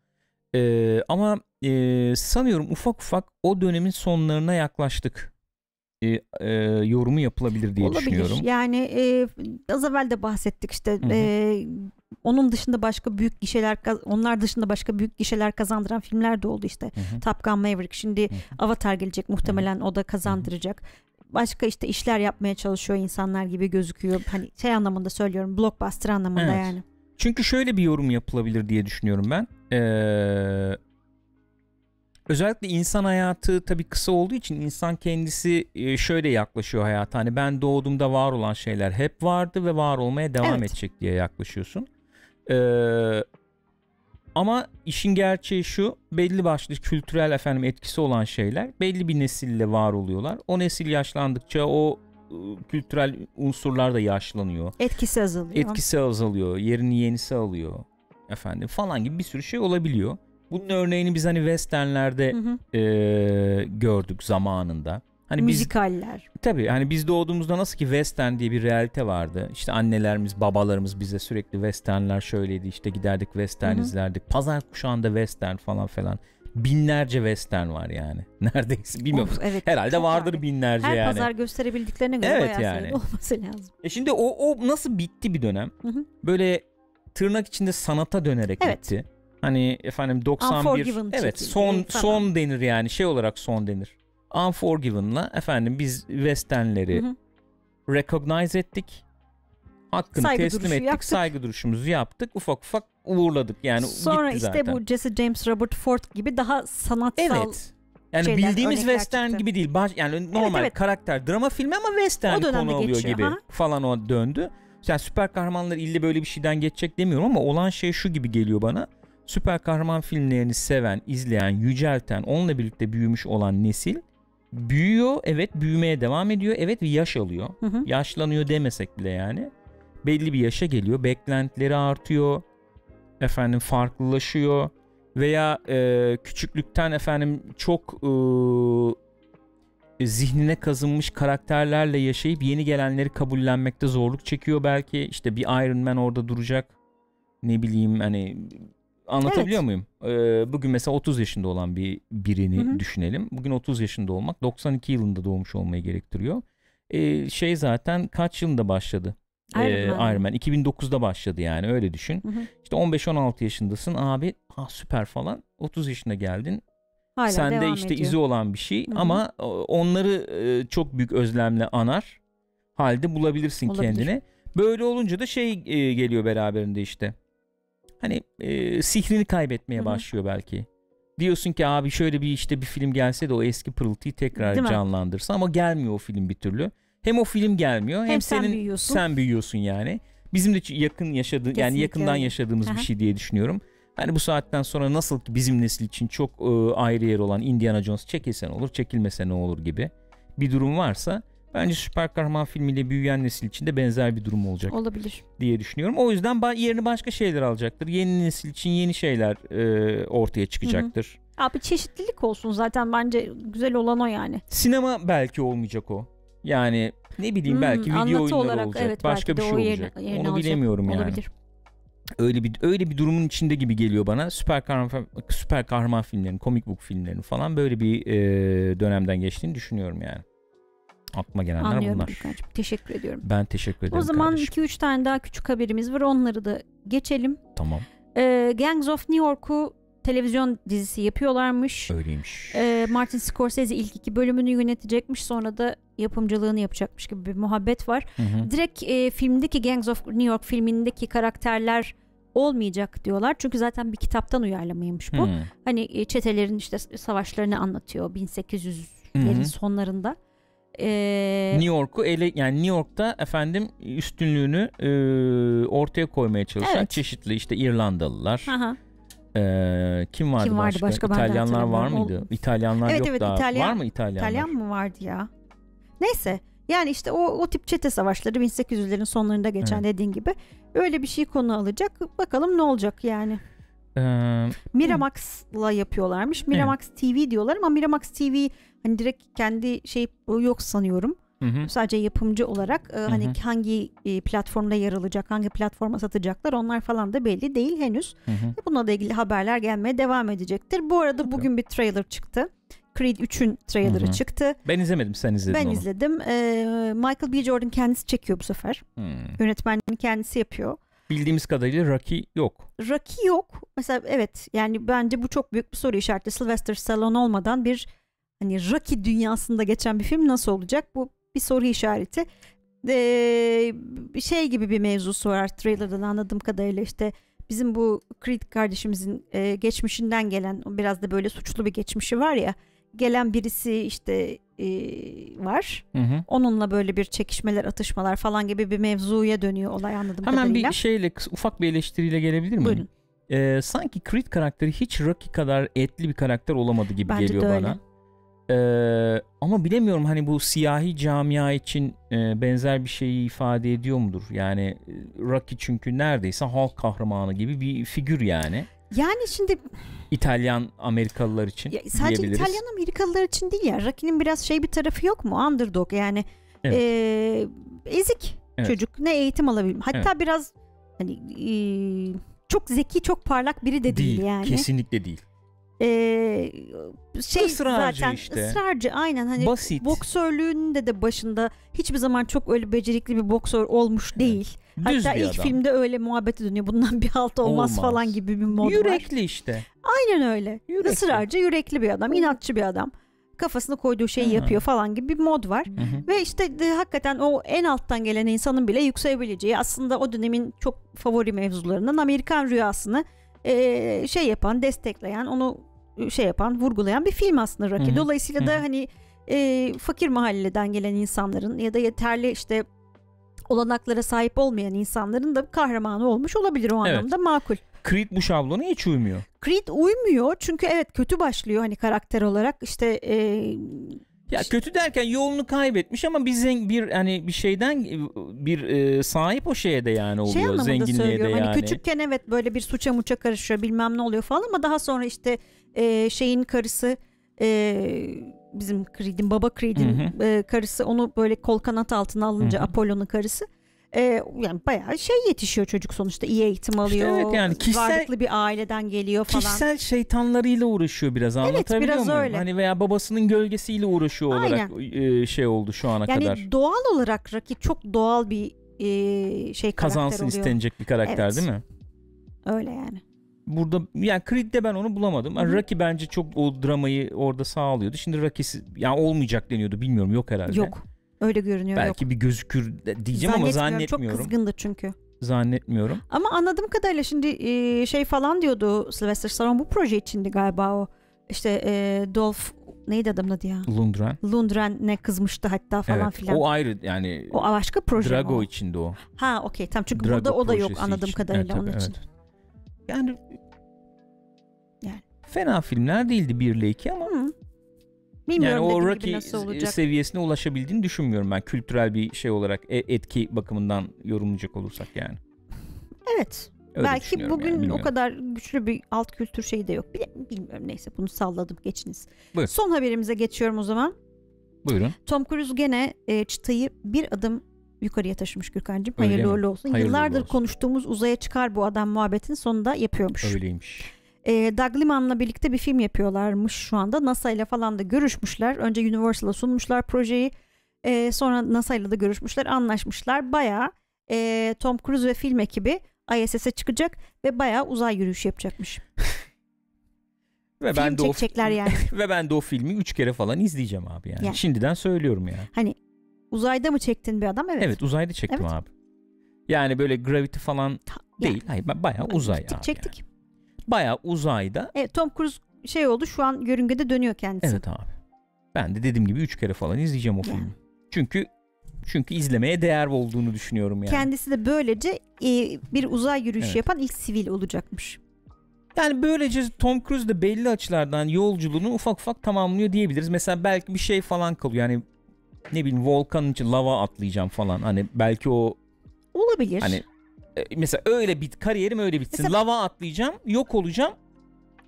Ee, ama e, sanıyorum ufak ufak o dönemin sonlarına yaklaştık. E, e, yorumu yapılabilir diye Olabilir. düşünüyorum. Yani e, az evvel de bahsettik işte e, onun dışında başka büyük gişeler onlar dışında başka büyük gişeler kazandıran filmler de oldu işte. Hı hı. Top Gun Maverick şimdi Hı hı. Avatar gelecek muhtemelen o da kazandıracak. Başka işte işler yapmaya çalışıyor insanlar gibi gözüküyor. Hani şey anlamında söylüyorum blockbuster anlamında Evet. yani. Çünkü şöyle bir yorum yapılabilir diye düşünüyorum ben. Ee, özellikle insan hayatı tabii kısa olduğu için insan kendisi e, şöyle yaklaşıyor hayata. Hani ben doğduğumda var olan şeyler hep vardı ve var olmaya devam Evet. edecek diye yaklaşıyorsun. Ee, ama işin gerçeği şu belli başlı kültürel efendim etkisi olan şeyler belli bir nesille var oluyorlar. O nesil yaşlandıkça o ıı, kültürel unsurlar da yaşlanıyor Etkisi azalıyor. etkisi azalıyor, yerini yenisi alıyor efendim falan gibi bir sürü şey olabiliyor. Bunun örneğini biz hani westernlerde Hı hı. e, gördük zamanında. Hani biz Müzikaller. tabii hani biz doğduğumuzda nasıl ki western diye bir realite vardı. İşte annelerimiz, babalarımız bize sürekli westernler şöyleydi. işte giderdik western Hı hı. izlerdik. Pazar kuşağında western falan falan. binlerce western var yani. Neredeyse bilmiyorum. Of, evet, Herhalde vardır yani. binlerce Her yani. pazar gösterebildiklerine göre Evet bayağı yani. olması lazım. E şimdi o, o nasıl bitti bir dönem? Hı hı. Böyle tırnak içinde sanata dönerek Evet. bitti. Hani efendim 91 Unforgiven evet son falan. son denir yani şey olarak son denir. Unforgiven'la efendim biz westernleri Hı hı. recognize ettik. Hakkını Saygı teslim ettik. yaptık. Saygı duruşumuzu yaptık. Ufak ufak uğurladık. Yani Sonra gitti işte zaten. bu Jesse James Robert Ford gibi daha sanatsal Evet. Yani şeyler, bildiğimiz western çıktı. gibi değil. Baş, yani normal evet. karakter drama filmi ama western konu geçiyor, gibi ha. falan o döndü. Yani süper kahramanlar illa böyle bir şeyden geçecek demiyorum ama olan şey şu gibi geliyor bana. Süper kahraman filmlerini seven, izleyen, yücelten, onunla birlikte büyümüş olan nesil büyüyor. Evet büyümeye devam ediyor. Evet ve yaş alıyor. Hı hı. Yaşlanıyor demesek bile yani. Belli bir yaşa geliyor. Beklentileri artıyor. Efendim farklılaşıyor. Veya e, küçüklükten efendim çok e, zihnine kazınmış karakterlerle yaşayıp yeni gelenleri kabullenmekte zorluk çekiyor belki. İşte bir Iron Man orada duracak. Ne bileyim hani anlatabiliyor Evet. muyum? E, bugün mesela 30 yaşında olan bir birini Hı hı. düşünelim. Bugün 30 yaşında olmak 92 yılında doğmuş olmayı gerektiriyor. E, şey zaten kaç yılında başladı? Iron Ee, Man. Iron Man 2009'da başladı yani öyle düşün. Hı hı. İşte 15-16 yaşındasın abi ha süper falan 30 yaşına geldin. Hala Sende işte ediyor. izi olan bir şey Hı hı. ama o- onları e, çok büyük özlemle anar halde bulabilirsin Olabilir. kendine. Böyle olunca da şey e, geliyor beraberinde işte. Hani e, sihrini kaybetmeye Hı hı. başlıyor belki. Diyorsun ki abi şöyle bir işte bir film gelse de o eski pırıltıyı tekrar Değil mi? canlandırsa ama gelmiyor o film bir türlü. Hem o film gelmiyor hem, Hem sen senin büyüyorsun. sen büyüyorsun yani. Bizim de yakın yaşadığı yani yakından yaşadığımız bir Aha. şey diye düşünüyorum. Hani bu saatten sonra nasıl ki bizim nesil için çok e, ayrı yer olan Indiana Jones çekilse ne olur, çekilmese ne olur gibi bir durum varsa bence süper kahraman filmiyle büyüyen nesil için de benzer bir durum olacak Olabilir. diye düşünüyorum. O yüzden yerini başka şeyler alacaktır. Yeni nesil için yeni şeyler e, ortaya çıkacaktır. Abi çeşitlilik olsun zaten bence güzel olan o yani. Sinema belki olmayacak o. Yani ne bileyim Hmm, belki video oyunları olarak olacak. evet, başka bir şey o yerini- olacak. yerini Onu alacak. bilemiyorum yani. Olabilir. öyle bir öyle bir durumun içinde gibi geliyor bana. Süper kahraman süper kahraman filmlerinin, komik book filmlerinin falan böyle bir e, dönemden geçtiğini düşünüyorum yani. Aklıma gelenler Anlıyorum bunlar. Gülkan'cığım. Teşekkür ediyorum. Ben teşekkür ederim O zaman kardeşim. 2-3 tane daha küçük haberimiz var. Onları da geçelim. Tamam. Ee, Gangs of New York'u televizyon dizisi yapıyorlarmış. Öyleymiş. Ee, Martin Scorsese ilk iki bölümünü yönetecekmiş. Sonra da yapımcılığını yapacakmış gibi bir muhabbet var. Hı hı. Direkt e, filmdeki Gangs of New York filmindeki karakterler olmayacak diyorlar. Çünkü zaten bir kitaptan uyarlamaymış bu. Hı. Hani e, çetelerin işte savaşlarını anlatıyor 1800'lerin Hı hı. sonlarında. Ee, New York'u ele yani New York'ta efendim üstünlüğünü e, ortaya koymaya çalışan Evet. çeşitli işte İrlandalılar. aha. kim vardı Kim vardı başka? İtalyanlar var mıydı? O- İtalyanlar Evet, yok evet, daha. İtalyan- var mı İtalyanlar? İtalyan mı vardı ya? Neyse. Yani işte o, o tip çete savaşları 1800'lerin sonlarında geçen Evet. dediğin gibi öyle bir şey konu alacak. Bakalım ne olacak yani. Ee, Miramax'la yapıyorlarmış. Miramax TV diyorlar ama Miramax TV hani direkt kendi şey yok sanıyorum. hı hı. Sadece yapımcı olarak e, hani hı. hangi e, platformda yer alacak, hangi platforma satacaklar onlar falan da belli değil henüz. Hı hı. Bununla da ilgili haberler gelmeye devam edecektir. Bu arada bugün bir trailer çıktı. Creed 3'ün trailerı Hı hı. çıktı. Ben izlemedim sen izledin Ben onu. izledim. Ee, Michael B. Jordan kendisi çekiyor bu sefer. Hmm. Yönetmenliğini kendisi yapıyor. Bildiğimiz kadarıyla Rocky yok. Rocky yok. Mesela evet yani bence bu çok büyük bir soru işareti. Sylvester Stallone olmadan bir hani Rocky dünyasında geçen bir film nasıl olacak? Bu bir soru işareti. Ee, şey gibi bir mevzusu var trailerdan anladığım kadarıyla işte bizim bu Creed kardeşimizin e, geçmişinden gelen biraz da böyle suçlu bir geçmişi var ya gelen birisi işte e, var. Hı hı. Onunla böyle bir çekişmeler, atışmalar falan gibi bir mevzuya dönüyor olay anladığım Hemen kadarıyla. bir şeyle ufak bir eleştiriyle gelebilir miyim? Buyurun. Ee, sanki Creed karakteri hiç Rocky kadar etli bir karakter olamadı gibi Bence geliyor bana. Ee, ama bilemiyorum hani bu siyahi camia için e, benzer bir şeyi ifade ediyor mudur? Yani e, Rocky çünkü neredeyse halk kahramanı gibi bir figür yani. Yani şimdi İtalyan Amerikalılar için ya sadece. İtalyan Amerikalılar için değil ya. Rocky'nin biraz şey bir tarafı yok mu? Underdog yani. Evet. Ee, ezik Evet. çocuk. Ne eğitim alabilir. Hatta biraz hani ee, çok zeki, çok parlak biri de değil, yani. Kesinlikle değil. Ee, şey Israrcı zaten işte. ısrarcı aynen hani Basit. boksörlüğünde de başında hiçbir zaman çok öyle becerikli bir boksör olmuş değil. Düz Hatta ilk adam. filmde öyle muhabbeti dönüyor. Bundan bir halt olmaz, Olmaz. falan gibi bir mod var. Yürekli işte. Aynen öyle. Yürekli. Israrcı, yürekli bir adam, inatçı bir adam. Kafasına koyduğu şeyi Hı. yapıyor falan gibi bir mod var. Hı hı. Ve işte de, hakikaten o en alttan gelen insanın bile yükselebileceği aslında o dönemin çok favori mevzularından Amerikan rüyasını eee, şey yapan, destekleyen, onu şey yapan, vurgulayan bir film aslında Rocky. Hı hı. Dolayısıyla Hı da hani eee, fakir mahalleden gelen insanların ya da yeterli işte olanaklara sahip olmayan insanların da kahramanı olmuş olabilir o Evet. anlamda makul. Creed bu şablona hiç uymuyor. Creed uymuyor çünkü evet kötü başlıyor hani karakter olarak işte eee, Ya kötü derken yolunu kaybetmiş ama bir zen, bir hani bir şeyden bir e, sahip o şeye de yani oluyor şey anlamında zenginliğe de söylüyorum yani. hani küçükken evet böyle bir suça muça karışıyor bilmem ne oluyor falan ama daha sonra işte e, şeyin karısı e, bizim Creed'in baba Creed'in e, karısı onu böyle kol kanat altına alınca. Apollo'nun karısı e, yani bayağı şey yetişiyor çocuk sonuçta iyi eğitim alıyor evet yani kişisel- varlıklı bir aileden geliyor falan Kişisel şeytanlarıyla uğraşıyor biraz anlatabiliyor biraz muyum? öyle. Hani veya babasının gölgesiyle uğraşıyor olarak e, şey oldu şu ana yani kadar. doğal olarak Rocky çok doğal bir e, şey Kazansın oluyor istenecek bir karakter Evet. değil mi? öyle yani Burada yani Creed'de ben onu bulamadım. Yani. Rocky bence çok o dramayı orada sağlıyordu. Şimdi Rocky'si yani olmayacak deniyordu bilmiyorum yok herhalde. yok öyle görünüyor yok Belki bir gözükür diyeceğim ama zannetmiyorum. Çok kızgındı çünkü. Zannetmiyorum. Ama anladığım kadarıyla şimdi e, şey falan diyordu Sylvester Stallone bu proje içindi galiba o. İşte e, Dolph neydi adamın adı ya? Lundgren. Lundgren'e kızmıştı hatta falan evet. filan. O O, ayrı yani başka proje Drago o? içinde o. Ha okey tamam çünkü Drago burada o da yok anladığım için. kadarıyla Evet, onun tabii, için. evet. Yani Yani. fena filmler değildi 1 ile 2 ama Hı. Bilmiyorum yani o Rocky seviyesine ulaşabildiğini düşünmüyorum ben kültürel bir şey olarak e- etki bakımından yorumlayacak olursak yani. evet. Öyle Belki bugün yani, o kadar güçlü bir alt kültür şeyi de yok. Bilmiyorum neyse bunu salladım geçiniz. Buyur. Son haberimize geçiyorum o zaman. Buyurun. Tom Cruise gene e, çıtayı bir adım yukarıya taşımış Gürkan'cığım. Hayırlı uğurlu olsun. Hayırlı Yıllardır olsun. konuştuğumuz uzaya çıkar bu adam muhabbetini sonunda yapıyormuş. Öyleymiş. E, Doug Liman'la birlikte bir film yapıyorlarmış şu anda. NASA ile falan da görüşmüşler. Önce Universal'a sunmuşlar projeyi. E, sonra NASA ile de görüşmüşler, anlaşmışlar. Bayağı e, Tom Cruise ve film ekibi ISS'e çıkacak ve bayağı uzay yürüyüşü yapacakmış. Ve film ben de o çekecekler yani. ve ben de o filmi 3 kere falan izleyeceğim abi yani. Yani. Şimdiden söylüyorum yani. Hani uzayda mı çektin bir adam? Evet. Evet, uzayda çektim Evet. abi. Yani böyle Gravity falan Ta- değil. Hayır bayağı yani uzay gittik, abi. çektik. yani. Bayağı uzayda. Evet, Tom Cruise şey oldu şu an yörüngede dönüyor kendisi. Evet abi. Ben de dediğim gibi 3 kere falan izleyeceğim o Yani. filmi. Çünkü çünkü izlemeye değer olduğunu düşünüyorum yani. Kendisi de böylece e, bir uzay yürüyüşü Evet. yapan ilk sivil olacakmış. Yani böylece Tom Cruise de belli açılardan yolculuğunu ufak ufak tamamlıyor diyebiliriz. Mesela belki bir şey falan kalıyor. Yani ne bileyim volkanın için lava atlayacağım falan. Hani belki o Olabilir. hani mesela öyle bit kariyerim öyle bitsin. Mesela- lava atlayacağım, yok olacağım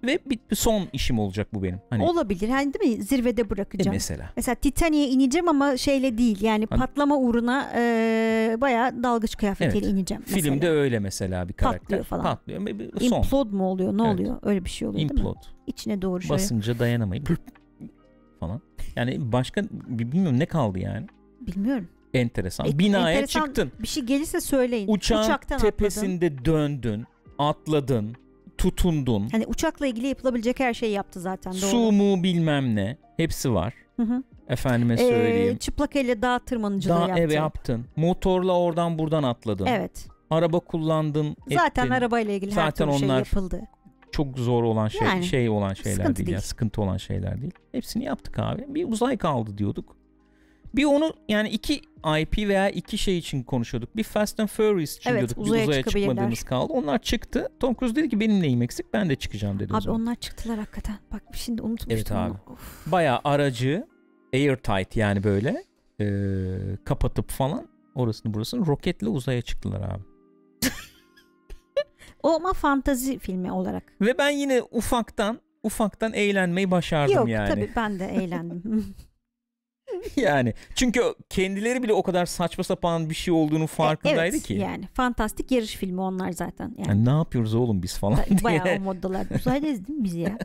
ve bit son işim olacak bu benim. Hani Olabilir. Hani değil mi? Zirvede e, bırakacağım. mesela. Mesela Titanic'e ineceğim ama şeyle değil. Yani Hani- patlama uğruna e, bayağı dalgıç kıyafetiyle Evet. ineceğim. Mesela. Filmde öyle mesela bir karakter. Patlıyor falan. Patlıyor. Son. Implode mu oluyor? Ne Evet. oluyor? Öyle bir şey oluyor değil mi? Implode. İçine doğru şöyle. Basınca dayanamayıp falan. Yani başka bilmiyorum ne kaldı yani. Bilmiyorum. Enteresan. E, Binaya enteresan çıktın. Bir şey gelirse söyleyin. Uçağın Uçaktan atladın. tepesinde döndün, atladın, tutundun. Hani uçakla ilgili yapılabilecek her şeyi yaptı zaten. Doğru. Su mu bilmem ne. Hepsi var. Hı hı. Efendime Ee, söyleyeyim. çıplak elle dağ tırmanıcılığı Daha yaptı. eve yaptın. Motorla oradan buradan atladın. Evet. Araba kullandın. Zaten ettin. arabayla ilgili her Zaten türlü şey onlar yapıldı. çok zor olan şey Yani, şey olan şeyler değil, değil. ya sıkıntı olan şeyler değil. Hepsini yaptık abi. Bir uzay kaldı diyorduk. Bir onu yani iki IP veya iki şey için konuşuyorduk. Bir Fast and Furious için Evet, diyorduk. uzaya bir uzaya çıkmadığımız kaldı. Onlar çıktı. Tom Cruise dedi ki benim neyim eksik ben de çıkacağım dedi Abi onlar çıktılar hakikaten. Bak şimdi unutmuştum. Evet abi. onu. Of. Bayağı aracı airtight yani böyle eee, kapatıp falan orasını burasını roketle uzaya çıktılar abi. O ama fantazi filmi olarak. Ve ben yine ufaktan ufaktan eğlenmeyi başardım Yok yani. tabii ben de eğlendim. Yani çünkü kendileri bile o kadar saçma sapan bir şey olduğunu farkındaydı evet, ki. yani fantastik yarış filmi onlar zaten. Yani, Yani ne yapıyoruz oğlum biz falan diye. bayağı o moddalar. Uzaydayız değil mi biz ya?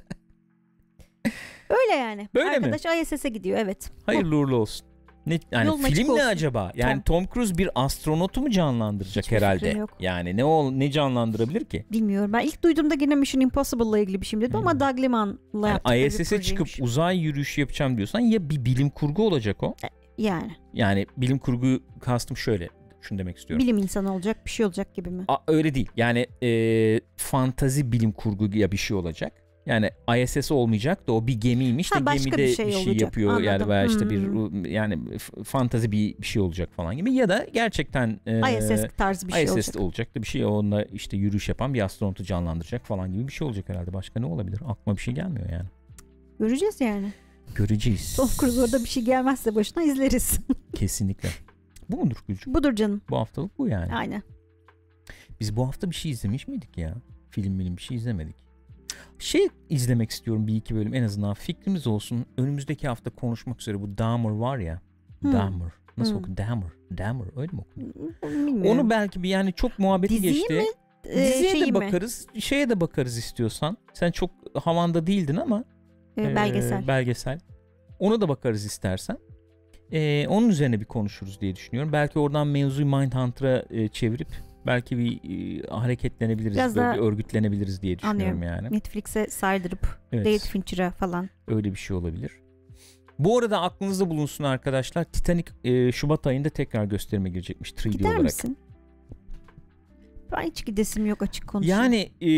Öyle yani. Böyle mi? Arkadaş ISS'e gidiyor evet. Hayırlı uğurlu olsun. Ne, yani Yolun film ne olsun. acaba? Yani Tom Cruise bir astronotu mu canlandıracak Hiçbir herhalde? yok. Yani ne ol ne canlandırabilir ki? Bilmiyorum. Ben ilk duyduğumda yine Mission Impossible'la ilgili bir şey dedim ama Hmm. Doug Liman'la Yani ISS'e çıkıp uzay yürüyüşü yapacağım diyorsan ya bir bilim kurgu olacak o. yani Yani bilim kurgu kastım şöyle. Şunu demek istiyorum. bilim insanı olacak bir şey olacak gibi mi? A, öyle değil. Yani e, fantazi bilim kurgu ya bir şey olacak. Yani ISS olmayacak da o bir gemiymiş Ha, de gemide bir bir şey şey, olacak. yapıyor yani Anladım. veya işte bir Hmm. yani fantazi bir, bir şey olacak falan gibi ya da gerçekten e, ISS tarzı bir şey ISS'te olacak. olacak da bir şey onunla işte yürüyüş yapan bir astronotu canlandıracak falan gibi bir şey olacak herhalde. Başka ne olabilir? Aklıma bir şey gelmiyor yani. Göreceğiz yani. Göreceğiz. Tom Cruise orada bir şey gelmezse başına izleriz. Kesinlikle. Bu mudur Gülcüm? Budur canım. Bu haftalık bu yani. Aynen. Biz bu hafta bir şey izlemiş miydik ya? Film bilim bir şey izlemedik. Şey izlemek istiyorum bir iki bölüm en azından fikrimiz olsun. Önümüzdeki hafta konuşmak üzere bu Dahmer var ya. Hmm. Dahmer. Nasıl Hmm. okuyor? Dahmer. Dahmer öyle mi? Bilmiyorum. Onu belki bir yani çok muhabbeti Diziyi geçti. mi? Ee, Diziye de mi? bakarız. Şeye de bakarız istiyorsan. Sen çok havanda değildin ama. Ee, e, belgesel. belgesel. Ona da bakarız istersen. E, onun üzerine bir konuşuruz diye düşünüyorum. Belki oradan mevzuyu Mindhunter'a e, çevirip belki bir e, hareketlenebiliriz, Biraz böyle bir örgütlenebiliriz diye düşünüyorum Anlıyorum. yani. Netflix'e saydırıp Evet, David Fincher'a falan. öyle bir şey olabilir. Bu arada aklınızda bulunsun arkadaşlar. Titanic e, Şubat ayında tekrar gösterime girecekmiş 3D Gider olarak. misin? Ben hiç gidesim yok açık konuşayım. Yani e,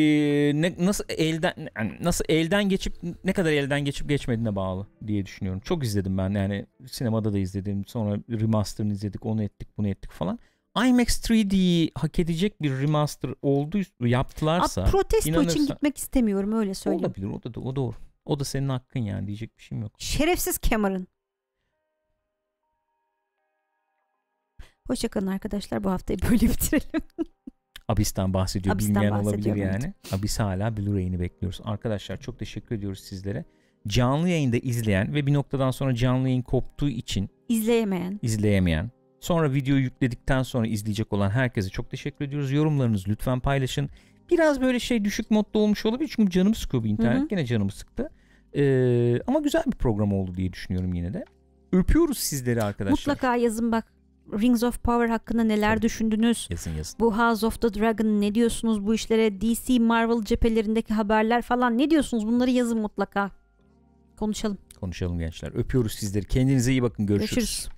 ne, nasıl elden yani nasıl elden geçip ne kadar elden geçip geçmediğine bağlı diye düşünüyorum. Çok izledim ben yani sinemada da izledim. Sonra remaster'ını izledik, onu ettik, bunu ettik falan. IMAX 3D'yi hak edecek bir remaster oldu yaptılarsa Aa, protesto için inanırsa- gitmek istemiyorum öyle söyleyeyim. olabilir. O da o doğru. O da senin hakkın yani diyecek bir şeyim yok. Şerefsiz Cameron. Hoşçakalın arkadaşlar. Bu haftayı böyle bitirelim. Abyss'ten bahsediyor. Abyss'ten Bilmeyen olabilir yani. Abyss hala Blu-ray'ini bekliyoruz. Arkadaşlar çok teşekkür ediyoruz sizlere. Canlı yayında izleyen ve bir noktadan sonra canlı yayın koptuğu için İzleyemeyen. izleyemeyen, sonra videoyu yükledikten sonra izleyecek olan herkese çok teşekkür ediyoruz. Yorumlarınızı lütfen paylaşın. Biraz böyle şey düşük modda olmuş olabilir çünkü canımı sıkıyor bu internet. Hı hı. Gene canımı sıktı. Ee, ama güzel bir program oldu diye düşünüyorum yine de. Öpüyoruz sizleri arkadaşlar. Mutlaka yazın bak. Rings of Power hakkında neler Tabii. düşündünüz? Yazın yazın. Bu House of the Dragon ne diyorsunuz bu işlere? DC Marvel cephelerindeki haberler falan ne diyorsunuz? Bunları yazın mutlaka. Konuşalım. Konuşalım gençler. Öpüyoruz sizleri. Kendinize iyi bakın. Görüşürüz. Görüşürüz.